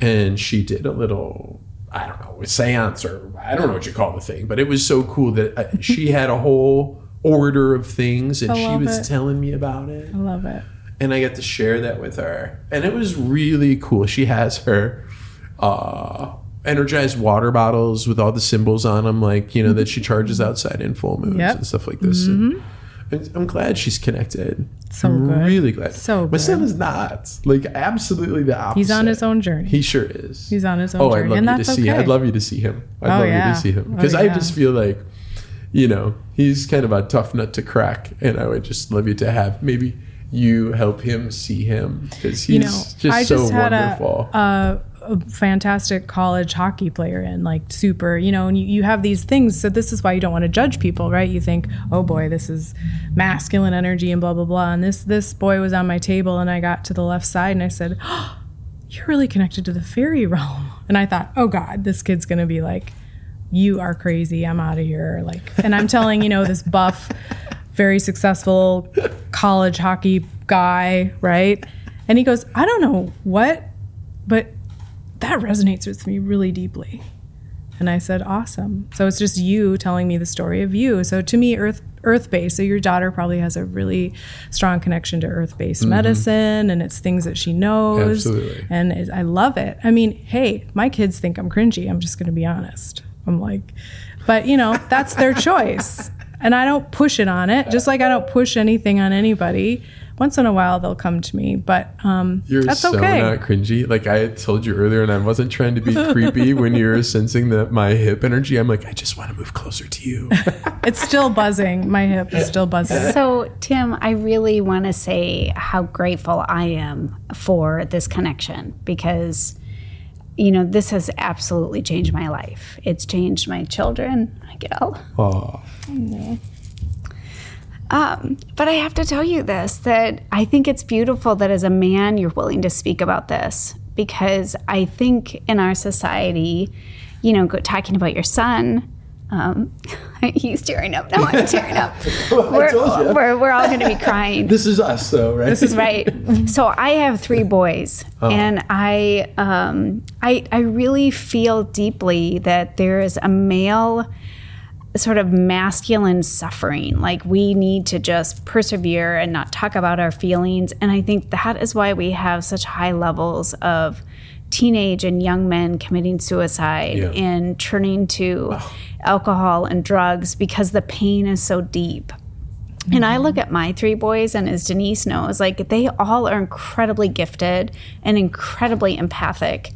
and she did a little i don't know a seance or i don't know what you call the thing but it was so cool that uh, she had a whole order of things and she was it. telling me about it I love it. and i got to share that with her and it was really cool she has her uh energized water bottles with all the symbols on them like you know that she charges mm-hmm. outside in full moons Yep. and stuff like this and, mm-hmm. and i'm glad she's connected So i'm good. really glad So my son is not like absolutely the opposite He's on his own journey. he sure is. He's on his own Oh, I'd journey, love and you to see. okay. I'd love you to see him. I'd Oh, love yeah. you to see him Oh, because I just feel like, you know, he's kind of a tough nut to crack, and I would just love you to have maybe you help him see him because he's you know, just I so had wonderful. a, a, a fantastic college hockey player in, like super, you know, and you, you have these things. So this is why you don't want to judge people, right? You think, oh boy, this is masculine energy and blah blah blah. And this this boy was on my table, and I got to the left side, and I said, oh, you're really connected to the fairy realm. And I thought, oh god, this kid's gonna be like, you are crazy. I'm out of here. Like, and I'm telling you know this buff, very successful college hockey guy, right? And he goes, I don't know what, but that resonates with me really deeply. And I said, awesome. So it's just you telling me the story of you. So to me, earth earth based. So your daughter probably has a really strong connection to earth based mm-hmm. medicine, and it's things that she knows. Absolutely. And it, I love it. I mean, hey, my kids think I'm cringy. I'm just going to be honest. I'm like, but you know, that's their choice. And I don't push it on it, just like I don't push anything on anybody. Once in a while, they'll come to me, but um, You're that's so okay. not cringy. Like I told you earlier, and I wasn't trying to be creepy when you were sensing that my hip energy. I'm like, I just want to move closer to you. It's still buzzing. My hip is still buzzing. So, Tim, I really want to say how grateful I am for this connection because, you know, this has absolutely changed my life. It's changed my children, Miguel. oh, Um, but I have to tell you this that I think it's beautiful that as a man you're willing to speak about this because I think in our society, you know, go, talking about your son, Um, he's tearing up. No, I'm tearing up. we're, we're, we're, all going to be crying. This is us, though, right? This is right. So I have three boys, oh. and I, um, I, I really feel deeply that there is a male sort of masculine suffering. Like we need to just persevere and not talk about our feelings. And I think that is why we have such high levels of teenage and young men committing suicide yeah. and turning to oh. alcohol and drugs because the pain is so deep. And I look at my three boys, and as Denise knows, like they all are incredibly gifted and incredibly empathic.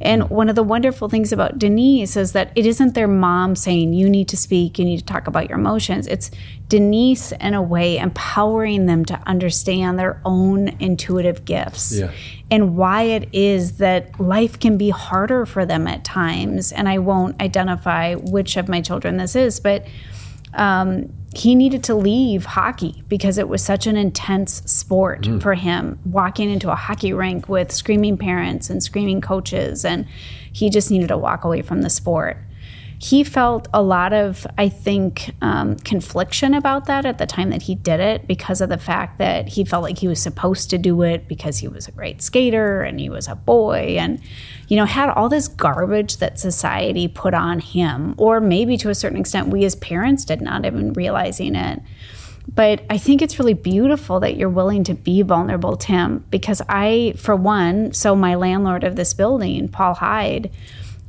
And one of the wonderful things about Denise is that it isn't their mom saying, you need to speak, you need to talk about your emotions. It's Denise, in a way, empowering them to understand their own intuitive gifts yeah. and why it is that life can be harder for them at times. And I won't identify which of my children this is, but um, he needed to leave hockey because it was such an intense sport mm. for him walking into a hockey rink with screaming parents and screaming coaches and he just needed to walk away from the sport he felt a lot of, I think, um, confliction about that at the time that he did it because of the fact that he felt like he was supposed to do it because he was a great skater and he was a boy and, you know, had all this garbage that society put on him, or maybe to a certain extent, we as parents did not even realizing it. But I think it's really beautiful that you're willing to be vulnerable, Tim, because I, for one, so my landlord of this building, Paul Hyde,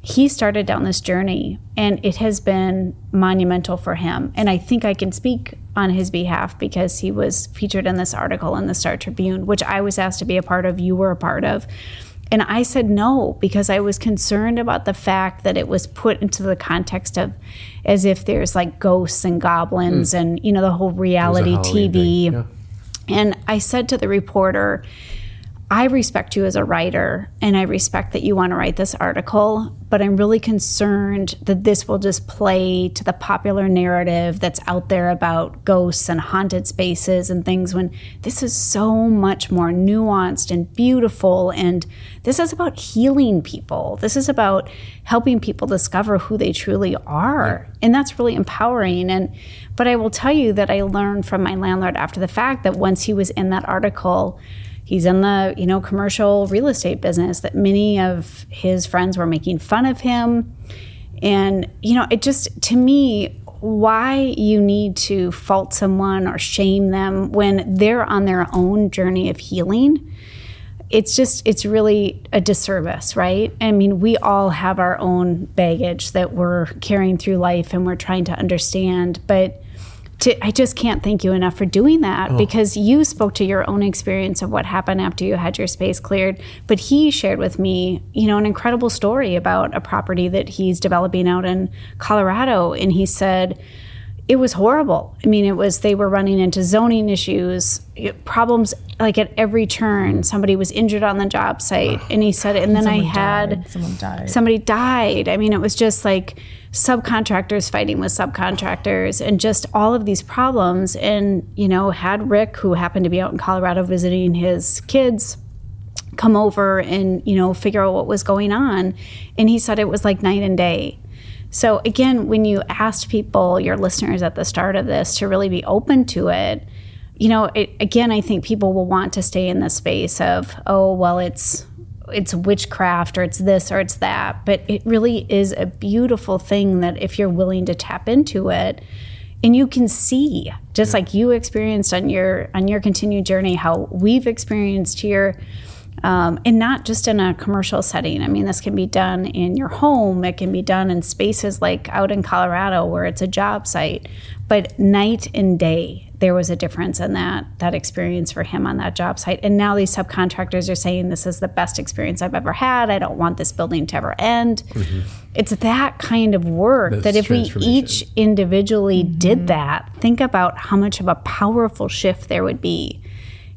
he started down this journey and it has been monumental for him. And I think I can speak on his behalf because he was featured in this article in the Star Tribune, which I was asked to be a part of, you were a part of. And I said no because I was concerned about the fact that it was put into the context of as if there's like ghosts and goblins mm. and, you know, the whole reality TV. Yeah. And I said to the reporter, I respect you as a writer and I respect that you want to write this article, but I'm really concerned that this will just play to the popular narrative that's out there about ghosts and haunted spaces and things when this is so much more nuanced and beautiful. And this is about healing people. This is about helping people discover who they truly are. Yeah. And that's really empowering. And, but I will tell you that I learned from my landlord after the fact that once he was in that article, he's in the you know commercial real estate business that many of his friends were making fun of him. And you know it just to me why you need to fault someone or shame them when they're on their own journey of healing it's just it's really a disservice right? I mean we all have our own baggage that we're carrying through life and we're trying to understand but to, I just can't thank you enough for doing that oh. because you spoke to your own experience of what happened after you had your space cleared. But he shared with me, you know, an incredible story about a property that he's developing out in Colorado. And he said, it was horrible. I mean, it was, they were running into zoning issues, problems like at every turn. Somebody was injured on the job site. And he said, and then Someone I had, died. Someone died. Somebody died. I mean, it was just like, subcontractors fighting with subcontractors and just all of these problems. And, you know, had Rick, who happened to be out in Colorado visiting his kids, come over and, you know, figure out what was going on. And he said it was like night and day. So, again, when you asked people, your listeners at the start of this, to really be open to it, you know, it, again, I think people will want to stay in the space of, oh, well, it's it's witchcraft or it's this or it's that. But it really is a beautiful thing that if you're willing to tap into it, and you can see just yeah. like you experienced on your on your continued journey how we've experienced here um, and not just in a commercial setting i mean this can be done in your home it can be done in spaces like out in colorado where it's a job site but night and day there was a difference in that that experience for him on that job site. And now these subcontractors are saying this is the best experience I've ever had. I don't want this building to ever end. Mm-hmm. It's that kind of work That's that if we each individually mm-hmm. did that, think about how much of a powerful shift there would be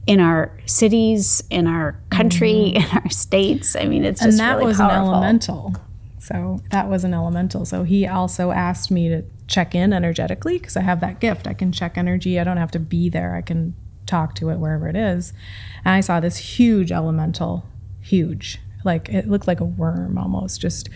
in our cities, in our country, mm-hmm. in our states. I mean, it's just and that really was powerful. an elemental. So that was an elemental. So he also asked me to check in energetically because I have that gift. I can check energy. I don't have to be there. I can talk to it wherever it is. And I saw this huge elemental, huge, like it looked like a worm almost, just.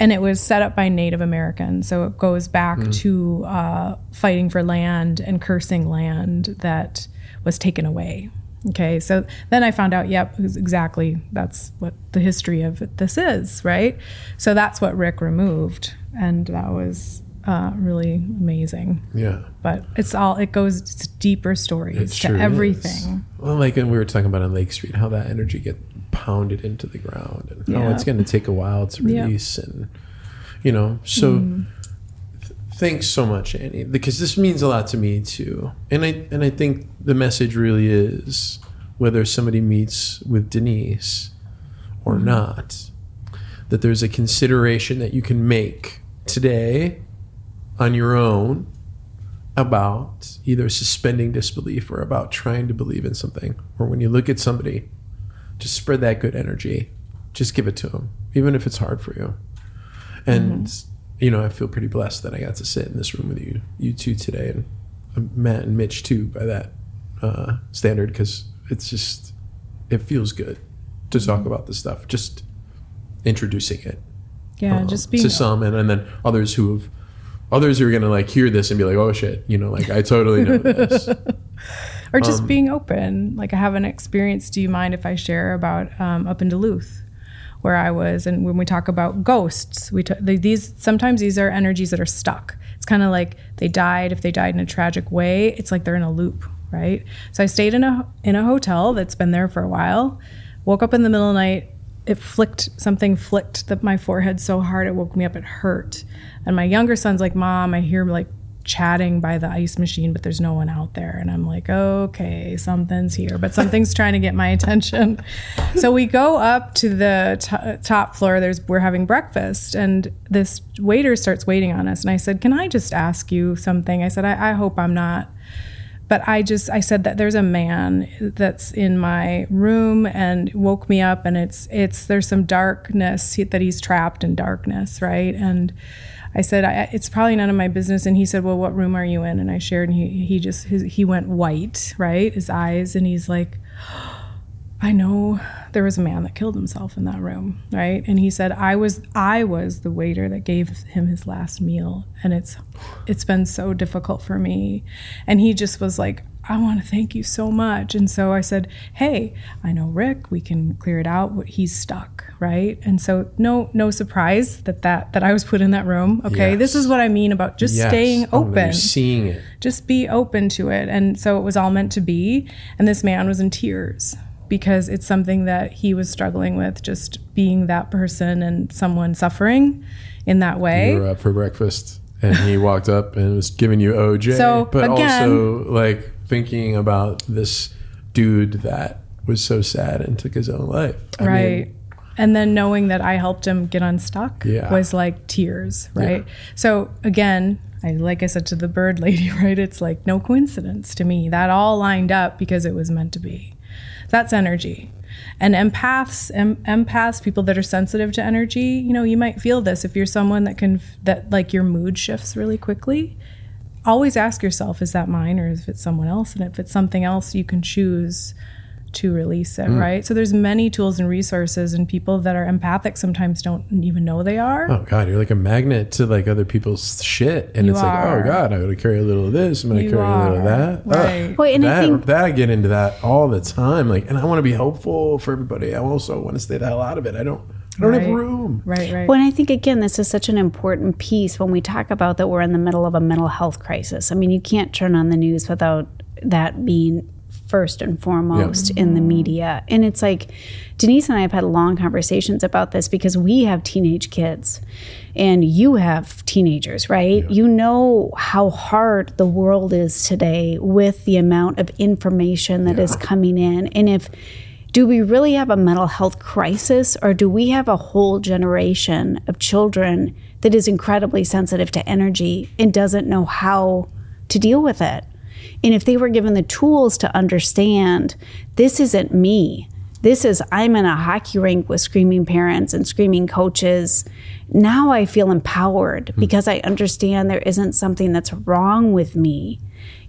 And it was set up by Native Americans, so it goes back to uh, fighting for land and cursing land that was taken away. Okay, so then I found out, yep, exactly that's what the history of this is, right? So that's what Rick removed, and that was uh, really amazing. Yeah. But it's all it goes it's deeper stories It to sure is. everything. Well, like and we were talking about on Lake Street, how that energy get pounded into the ground, and how Yeah. it's going to take a while to Yeah. release, and you know. So, Mm. Th- thanks so much, Annie, because this means a lot to me too. And I and I think the message really is whether somebody meets with Denise or Mm-hmm. not, that there's a consideration that you can make today on your own about either suspending disbelief or about trying to believe in something. Or when you look at somebody, just spread that good energy. Just give it to them, even if it's hard for you. And you know, I feel pretty blessed that I got to sit in this room with you, you two today, and uh, Matt and Mitch too, by that uh, standard, because it's just it feels good to talk about this stuff. Just introducing it Yeah, um, just being to some, and, and then others who have others who are gonna like hear this and be like, oh shit, you know, like I totally know this. or just um, being open. Like I have an experience. Do you mind if I share about um, up in Duluth? Where I was, and when we talk about ghosts, we t- these sometimes these are energies that are stuck. It's kind of like they died. If they died in a tragic way, it's like they're in a loop, right? So I stayed in a in a hotel that's been there for a while. Woke up in the middle of the night. It flicked something flicked the, my forehead so hard it woke me up. It hurt. And my younger son's like, "Mom, I hear like chatting by the ice machine, but there's no one out there. And I'm like, okay, something's here, but something's trying to get my attention. So we go up to the t- top floor. There's we're having breakfast, and this waiter starts waiting on us. And I said, can I just ask you something? I said, I, I hope I'm not. But I just I said that there's a man that's in my room and woke me up, and it's it's there's some darkness that he's trapped in darkness, right? And I said, I, it's probably none of my business. And he said, well, what room are you in? And I shared, and he, he just, his, he went white, right? His eyes. And he's like, I know there was a man that killed himself in that room, right? And he said, I was, I was the waiter that gave him his last meal. And it's, it's been so difficult for me. And he just was like, I want to thank you so much. And so I said, Hey, I know Rick, we can clear it out. He's stuck, right? And so no, no surprise that that, that I was put in that room. Okay. This is what I mean about just Yes. staying Oh, open seeing it. just be open to it. And so it was all meant to be. And this man was in tears because it's something that he was struggling with, just being that person and someone suffering in that way. You were up for breakfast, and he walked up and was giving you OJ, So, but again- also like thinking about this dude that was so sad and took his own life. I right. mean, and then knowing that I helped him get unstuck Yeah. was like tears, right? So again, I like I said to the bird lady, right? It's like no coincidence to me. That all lined up because it was meant to be. That's energy. And empaths, em- empaths, people that are sensitive to energy, you know, you might feel this if you're someone that can that like your mood shifts really quickly. Always ask yourself, is that mine or is it someone else? And if it's something else, you can choose to release it, hmm. right? So there's many tools and resources and people that are empathic sometimes don't even know they are. Oh God, you're like a magnet to like other people's shit, and You it's like, oh God, I'm gonna carry a little of this. I'm gonna You carry a little of that. Ugh. Right. Well, and I that, think- that I get into that all the time. Like, and I want to be helpful for everybody. I also want to stay the hell out of it. I don't. I don't have room. Right, right. Well, and I think again, this is such an important piece when we talk about that we're in the middle of a mental health crisis. I mean, you can't turn on the news without that being first and foremost in the media. And it's like Denise and I have had long conversations about this because we have teenage kids and you have teenagers, right? You know how hard the world is today with the amount of information that is coming in. And if do we really have a mental health crisis or do we have a whole generation of children that is incredibly sensitive to energy and doesn't know how to deal with it? And if they were given the tools to understand this isn't me, this is I'm in a hockey rink with screaming parents and screaming coaches. Now I feel empowered hmm. because I understand there isn't something that's wrong with me.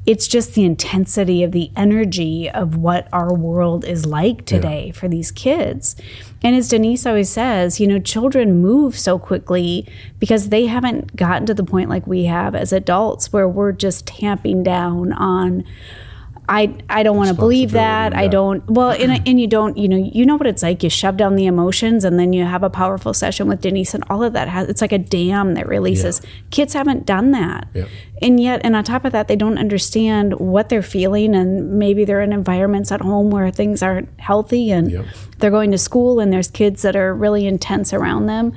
It's just the intensity of the energy of what our world is like today for these kids. And as Denise always says, you know, children move so quickly because they haven't gotten to the point like we have as adults where we're just tamping down on I I don't want to believe that. I don't. Well, and and you don't. You know, you know what it's like. You shove down the emotions, and then you have a powerful session with Denise, and all of that has. It's like a dam that releases. Kids haven't done that, Yeah. and yet, and on top of that, they don't understand what they're feeling, and maybe they're in environments at home where things aren't healthy, and they're going to school, and there's kids that are really intense around them.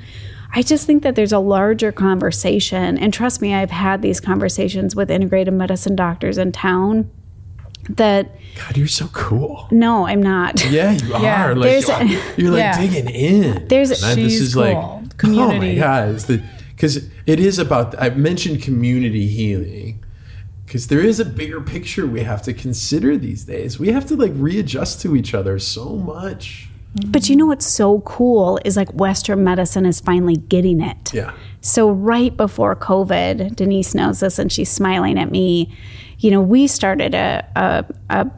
I just think that there's a larger conversation, and trust me, I've had these conversations with integrative medicine doctors in town. That God, you're so cool. no, I'm not. Yeah, you Yeah, are. Like there's you are- you're like Yeah. digging in. There's- And this is like cool. Oh my Community. god, because it is about. I've mentioned community healing because there is a bigger picture we have to consider these days. We have to like readjust to each other so much. But you know what's so cool is like Western medicine is finally getting it. Yeah. So right before COVID, Denise knows this and she's smiling at me. You know, we started a a,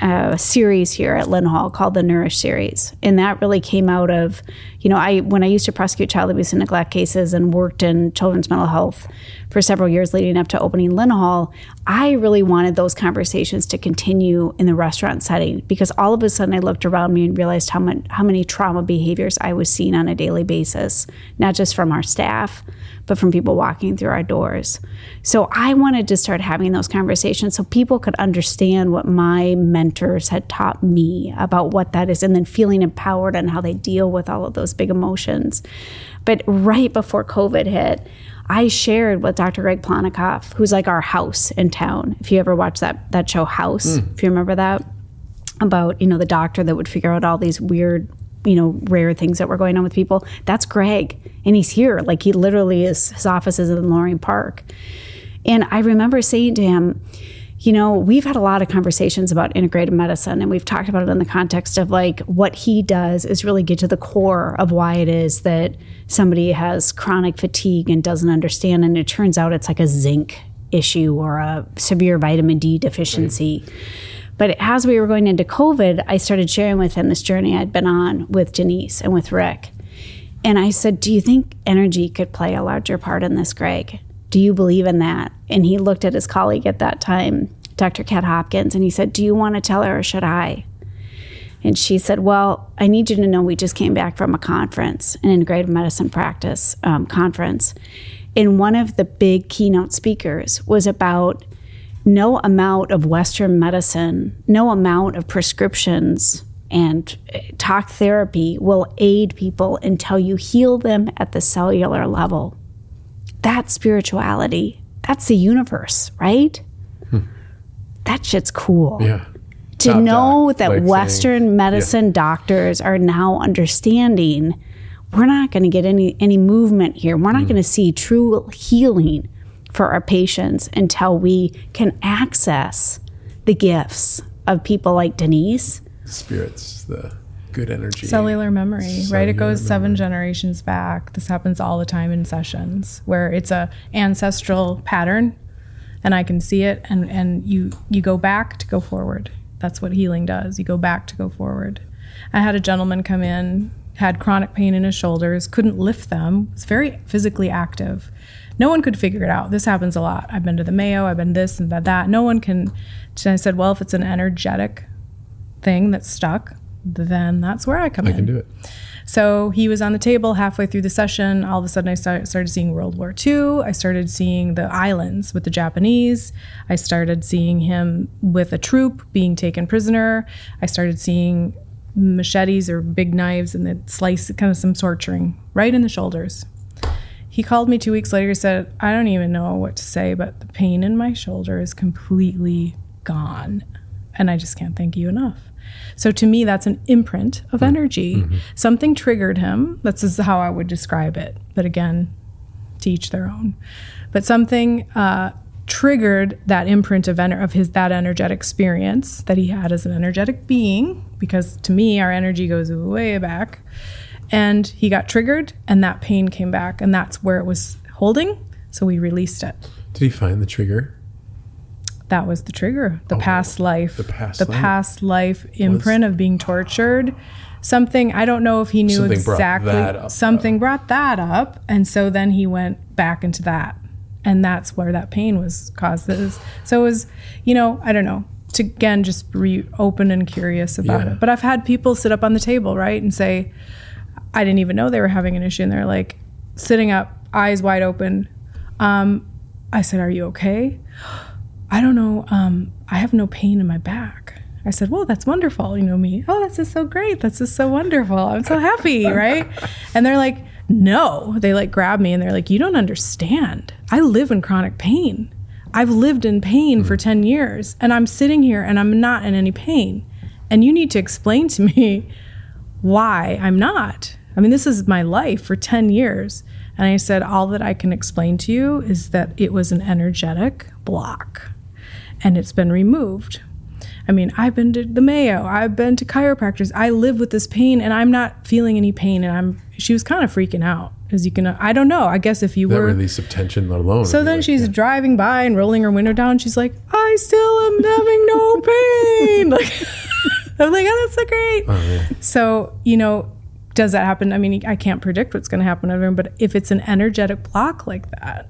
a, series here at Lynhall called the Nourish series, and that really came out of, you know, I when I used to prosecute child abuse and neglect cases and worked in children's mental health for several years leading up to opening Lynhall, I really wanted those conversations to continue in the restaurant setting because all of a sudden I looked around me and realized how much how many trauma behaviors I was seeing on a daily basis, not just from our staff, but from people walking through our doors. So I wanted to start having those conversations so people could understand what my mentors had taught me about what that is and then feeling empowered on how they deal with all of those big emotions. But right before COVID hit, I shared with Dr. Greg Plotnikoff, who's like our house in town. If you ever watched that that show House, hmm. if you remember that, about you know the doctor that would figure out all these weird you know rare things that were going on with people. That's Greg, and he's here. Like he literally is. His office is in Loring Park, and I remember saying to him. You know, we've had a lot of conversations about integrative medicine, and we've talked about it in the context of like what he does is really get to the core of why it is that somebody has chronic fatigue and doesn't understand. And it turns out it's like a zinc issue or a severe vitamin D deficiency. But as we were going into COVID, I started sharing with him this journey I'd been on with Denise and with Rick. And I said, Do you think energy could play a larger part in this, Greg? Do you believe in that? And he looked at his colleague at that time, Dr. Kat Hopkins, and he said, Do you want to tell her or should I? And she said, Well, I need you to know we just came back from a conference, an integrative medicine practice um, conference. And one of the big keynote speakers was about no amount of Western medicine, no amount of prescriptions and uh, talk therapy will aid people until you heal them at the cellular level. That's spirituality. That's the universe, right? That shit's cool Yeah. to Top know doc, that like saying- Western medicine doctors are now understanding we're not going to get any any movement here. We're Mm. not going to see true healing for our patients until we can access the gifts of people like Denise. Spirits, the good energy. Cellular memory, right? It goes seven generations back. This happens all the time in sessions where it's a ancestral pattern and I can see it and, and you you go back to go forward. That's what healing does. You go back to go forward. I had a gentleman come in, had chronic pain in his shoulders, couldn't lift them, was very physically active. No one could figure it out. This happens a lot. I've been to the Mayo, I've been this and that. that. No one can. I said, well, if it's an energetic thing that's stuck, then that's where I come I in. I can do it. So he was on the table halfway through the session. All of a sudden, I start, started seeing World War II. I started seeing the islands with the Japanese. I started seeing him with a troop being taken prisoner. I started seeing machetes or big knives and the slice, kind of some torturing right in the shoulders. He called me two weeks later. He said, I don't even know what to say, but the pain in my shoulder is completely gone. And I just can't thank you enough. So to me, that's an imprint of energy. Something triggered him. That's how I would describe it. But again, to each their own. But something uh, triggered that imprint of, ener- of his that energetic experience that he had as an energetic being. Because to me, our energy goes way back. And he got triggered, and that pain came back, and that's where it was holding. So we released it. Did he find the trigger? That was the trigger. The past life. Oh, the past the life. past life imprint of being tortured. Something I don't know if he knew Something brought exactly. that up, something brought that up, and so then he went back into that, and that's where that pain was caused. So it was, you know, I don't know. To again, just be open and curious about Yeah. it. But I've had people sit up on the table, right, and say, I didn't even know they were having an issue. And they're like sitting up, eyes wide open. Um, I said, Are you okay? I don't know. Um, I have no pain in my back. I said, Well, that's wonderful. You know me. Oh, that's just so great. That's just so wonderful. I'm so happy. right. And they're like, No. They like grab me and they're like, You don't understand. I live in chronic pain. I've lived in pain for 10 years and I'm sitting here and I'm not in any pain. And you need to explain to me why I'm not. I mean, this is my life for 10 years. And I said, all that I can explain to you is that it was an energetic block and it's been removed. I mean, I've been to the Mayo, I've been to chiropractors. I live with this pain and I'm not feeling any pain. And I'm, she was kind of freaking out. As you can, I don't know. I guess if you That were. release of tension alone. So then like, she's yeah. driving by and rolling her window down. She's like, I still am having no pain. like, I'm like, oh, that's so great. Oh. So, you know, does that happen? I mean, I can't predict what's going to happen to everyone, but if it's an energetic block like that,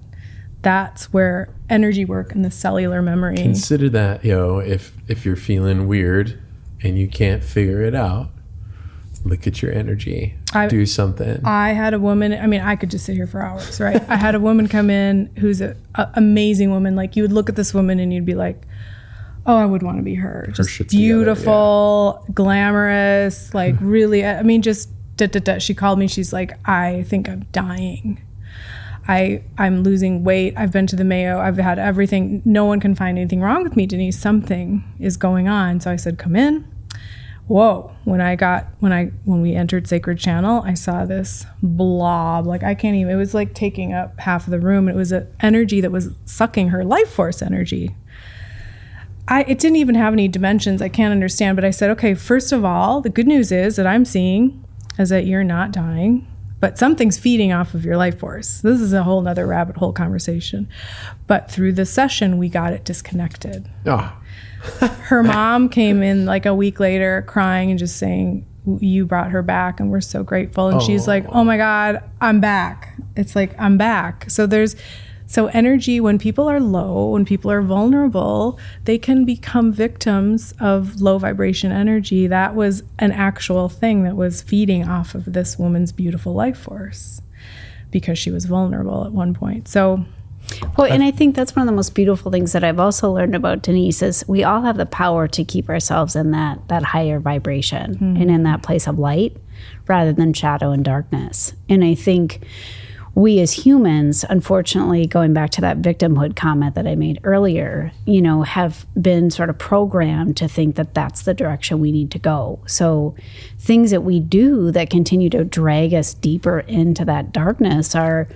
that's where energy work and the cellular memory. Consider that, you know, if if you're feeling weird and you can't figure it out, look at your energy. I- Do something. I had a woman, I mean, I could just sit here for hours, right? I had a woman come in who's an amazing woman. Like, you would look at this woman and you'd be like, oh, I would want to be her. Just shit's together, beautiful, glamorous, like, really, I mean, just da, da, da. She called me, she's like, I think I'm dying. I, I'm losing weight. I've been to the Mayo. I've had everything. No one can find anything wrong with me, Denise. Something is going on. So I said, come in whoa when i got when i when we entered sacred channel i saw this blob like i can't even it was like taking up half of the room it was an energy that was sucking her life force energy i it didn't even have any dimensions i can't understand but i said okay first of all the good news is that i'm seeing is that you're not dying but something's feeding off of your life force. This is a whole nother rabbit hole conversation. But through the session we got it disconnected. Ah, her mom came in like a week later crying and just saying you brought her back and we're so grateful. And she's like oh my god i'm back. It's like i'm back. So there's so energy when people are low when people are vulnerable they can become victims of low vibration energy. That was an actual thing that was feeding off of this woman's beautiful life force because she was vulnerable at one point. So Well, and I think that's one of the most beautiful things that I've also learned about Denise is we all have the power to keep ourselves in that that higher vibration and hmm. in that place of light rather than shadow and darkness. And I think we as humans, unfortunately, going back to that victimhood comment that I made earlier, you know, have been sort of programmed to think that that's the direction we need to go. So things that we do that continue to drag us deeper into that darkness are,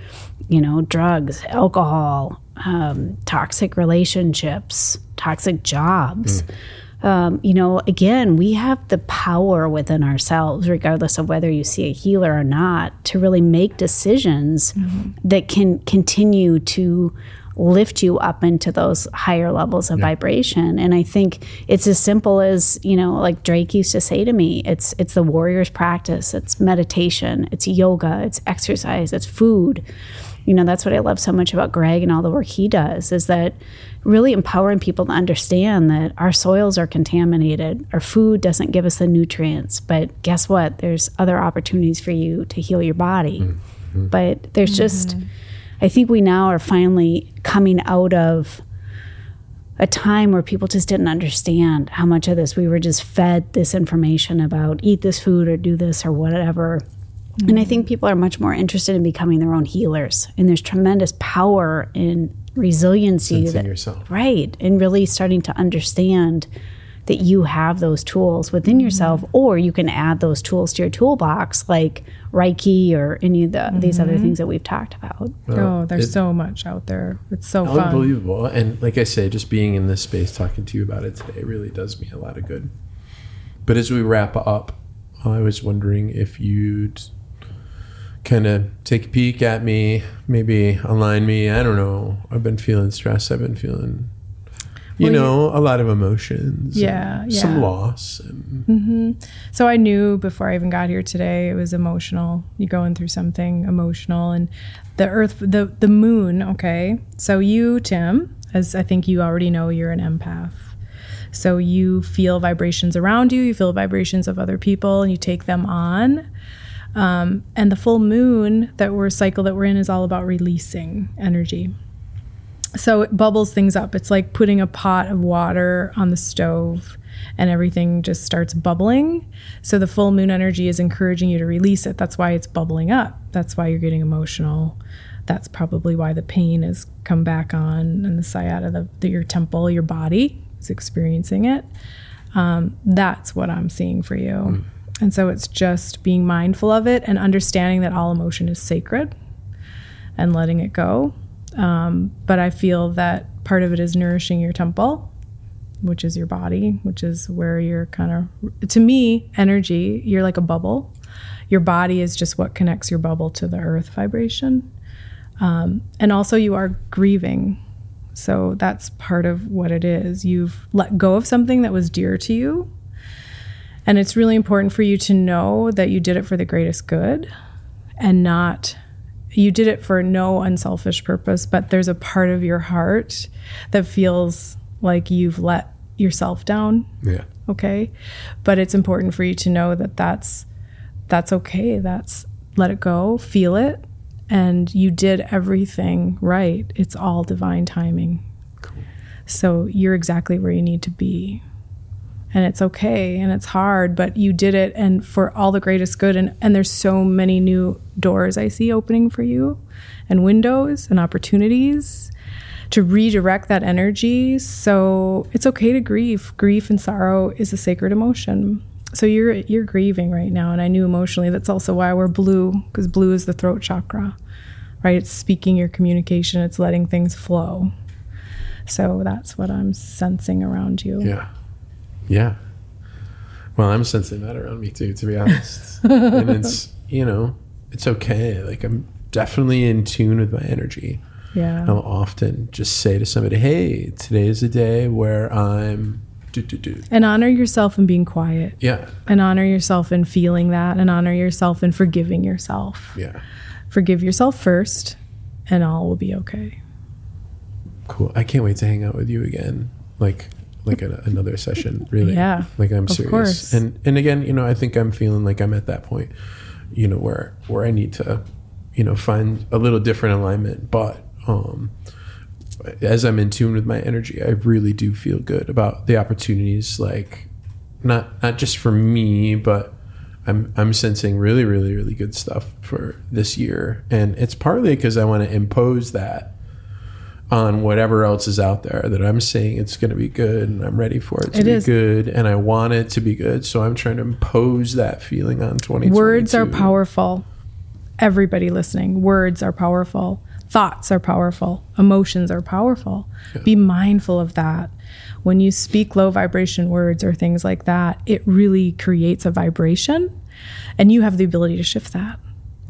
you know, drugs, alcohol, um, toxic relationships, toxic jobs. Um, you know, again, we have the power within ourselves, regardless of whether you see a healer or not, to really make decisions that can continue to lift you up into those higher levels of vibration. And I think it's as simple as, you know, like Drake used to say to me, it's it's the warrior's practice, it's meditation, it's yoga, it's exercise, it's food. You know that's what i love so much about greg and all the work he does is that really empowering people to understand that our soils are contaminated. Our food doesn't give us the nutrients but guess what? There's other opportunities for you to heal your body. Mm-hmm. Mm-hmm. But there's mm-hmm. just i think we now are finally coming out of a time where people just didn't understand how much of this we were just fed this information about eat this food or do this or whatever. And I think people are much more interested in becoming their own healers. And there's tremendous power in resiliency. That, yourself. Right. And really starting to understand that you have those tools within mm-hmm. yourself, or you can add those tools to your toolbox, like Reiki or any of the, these other mm-hmm. things that we've talked about. oh there's it- so much out there it's so fun Unbelievable. And like I say, just being in this space talking to you about it today really does me a lot of good. But as we wrap up, I was wondering if you'd kind of take a peek at me, maybe align me. I don't know. I've been feeling stressed. I've been feeling you Well, you- know, a lot of emotions. Yeah, and Some loss. And mm-hmm. So I knew before I even got here today it was emotional. You're going through something emotional and the earth the the moon, okay? So you, Tim, as I think you already know you're an empath. So you feel vibrations around you, you feel vibrations of other people and you take them on. Um, and the full moon that we're cycle that we're in is all about releasing energy. So it bubbles things up. It's like putting a pot of water on the stove and everything just starts bubbling. So the full moon energy is encouraging you to release it. That's why it's bubbling up. That's why you're getting emotional. That's probably why the pain has come back on and the sciatica, the, the, your temple, your body is experiencing it. Um, that's what I'm seeing for you. And so it's just being mindful of it and understanding that all emotion is sacred and letting it go. Um, but I feel that part of it is nourishing your temple, which is your body, which is where you're kind of, to me, energy, you're like a bubble. Your body is just what connects your bubble to the earth vibration. Um, and also, you are grieving. So that's part of what it is. You've let go of something that was dear to you. And it's really important for you to know that you did it for the greatest good and not you did it for no unselfish purpose, but there's a part of your heart that feels like you've let yourself down, yeah. okay? But it's important for you to know that that's that's okay. That's let it go, feel it, and you did everything right. It's all divine timing. So you're exactly where you need to be. And it's okay and it's hard, but you did it and for all the greatest good. And, and there's so many new doors I see opening for you and windows and opportunities to redirect that energy. So it's okay to grieve. Grief and sorrow is a sacred emotion. So you're you're grieving right now, and I knew emotionally that's also why we're blue because blue is the throat chakra, right? It's speaking your communication. It's letting things flow. So that's what I'm sensing around you. Yeah. Yeah. Well, I'm sensing that around me too, to be honest. and it's, you know, it's okay. Like, I'm definitely in tune with my energy. Yeah. I'll often just say to somebody, hey, today is a day where I'm do, do, do. And honor yourself in being quiet, Yeah. and honor yourself in feeling that, and honor yourself in forgiving yourself. Yeah. Forgive yourself first, and all will be okay. Cool. I can't wait to hang out with you again. Like, like a, another session, really. Yeah, Like I'm serious. course. And and again, you know, I think I'm feeling like I'm at that point, you know, where where I need to, you know, find a little different alignment. But um as I'm in tune with my energy, I really do feel good about the opportunities like not not just for me, but I'm I'm sensing really, really, really good stuff for this year. And it's partly because I want to impose that on whatever else is out there that I'm saying it's going to be good and I'm ready for it to It be is. good and I want it to be good. So I'm trying to impose that feeling on 20. Words are powerful. Everybody listening, words are powerful. Thoughts are powerful. Emotions are powerful. Be mindful of that. When you speak low vibration words or things like that, it really creates a vibration and you have the ability to shift that.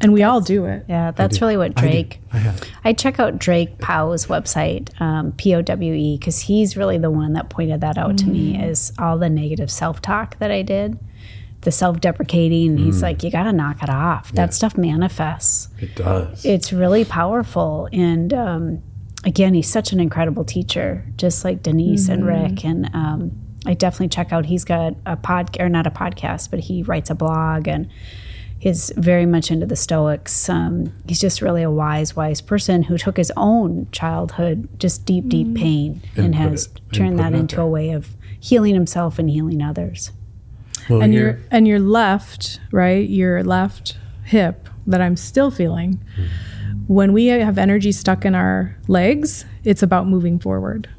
And we all do it. Yeah, that's really what Drake. I have. I check out Drake Powell's website, um, P O W E, because he's really the one that pointed that out to me. Is all the negative self talk that I did, the self deprecating. He's like, you got to knock it off. That stuff manifests. It does. It's really powerful, and um, again, he's such an incredible teacher, just like Denise and Rick. And um, I definitely check out. He's got a pod or not a podcast, but he writes a blog and he's very much into the Stoics. Um, he's just really a wise, wise person who took his own childhood, just deep, deep pain, And and, has it- turned put that into there. a way of healing himself and healing others. well, and your and your left, right? Your left hip that I'm still feeling. When we have energy stuck in our legs, it's about moving forward.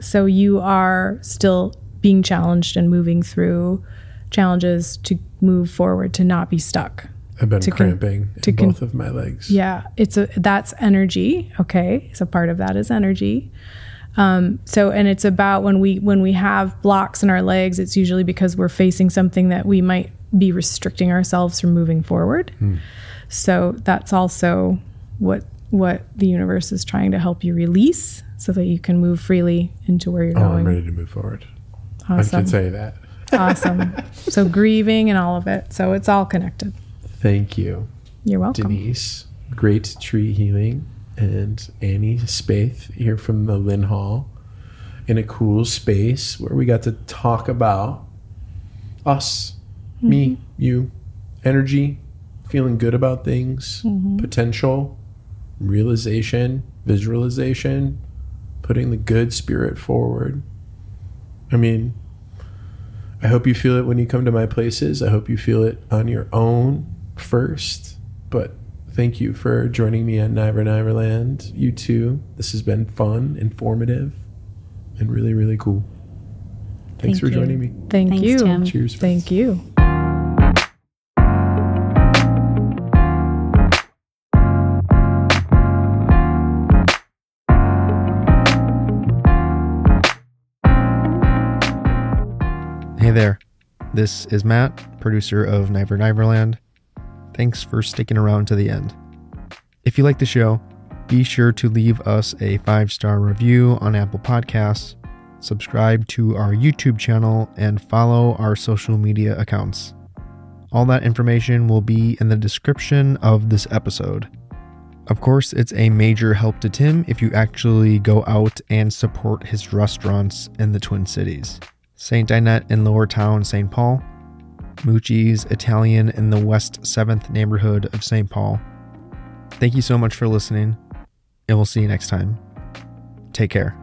So you are still being challenged and moving through challenges to move forward, to not be stuck. I've been to con- cramping to in con- both of my legs. Yeah, it's a that's energy. Okay, so part of that is energy. Um, so and it's about when we when we have blocks in our legs, it's usually because we're facing something that we might be restricting ourselves from moving forward. So that's also what what the universe is trying to help you release so that you can move freely into where you're Oh, going. I'm ready to move forward. I can say that. Awesome. So grieving and all of it. So it's all connected. Thank you, You're welcome. Denise. Great tree healing and Annie Spaeth here from the Lynhall in a cool space where we got to talk about us, me, mm-hmm. you, energy, feeling good about things, mm-hmm. potential, realization, visualization, putting the good spirit forward. I mean, I hope you feel it when you come to my places. I hope you feel it on your own first. But thank you for joining me at Niver Niverland. You too. This has been fun, informative, and really, really cool. Thanks Thank for you. joining me. Thank Thanks, you. Tim. Cheers. Thank you. Hey there. This is Matt, producer of Niver Niverland. Thanks for sticking around to the end. If you like the show, be sure to leave us a five star review on Apple Podcasts, subscribe to our YouTube channel, and follow our social media accounts. All that information will be in the description of this episode. Of course, it's a major help to Tim if you actually go out and support his restaurants in the Twin Cities. St. Dinette in Lowertown, St. Paul, Mucci's Italian in the West 7th neighborhood of St. Paul. Thank you so much for listening, and we'll see you next time. Take care.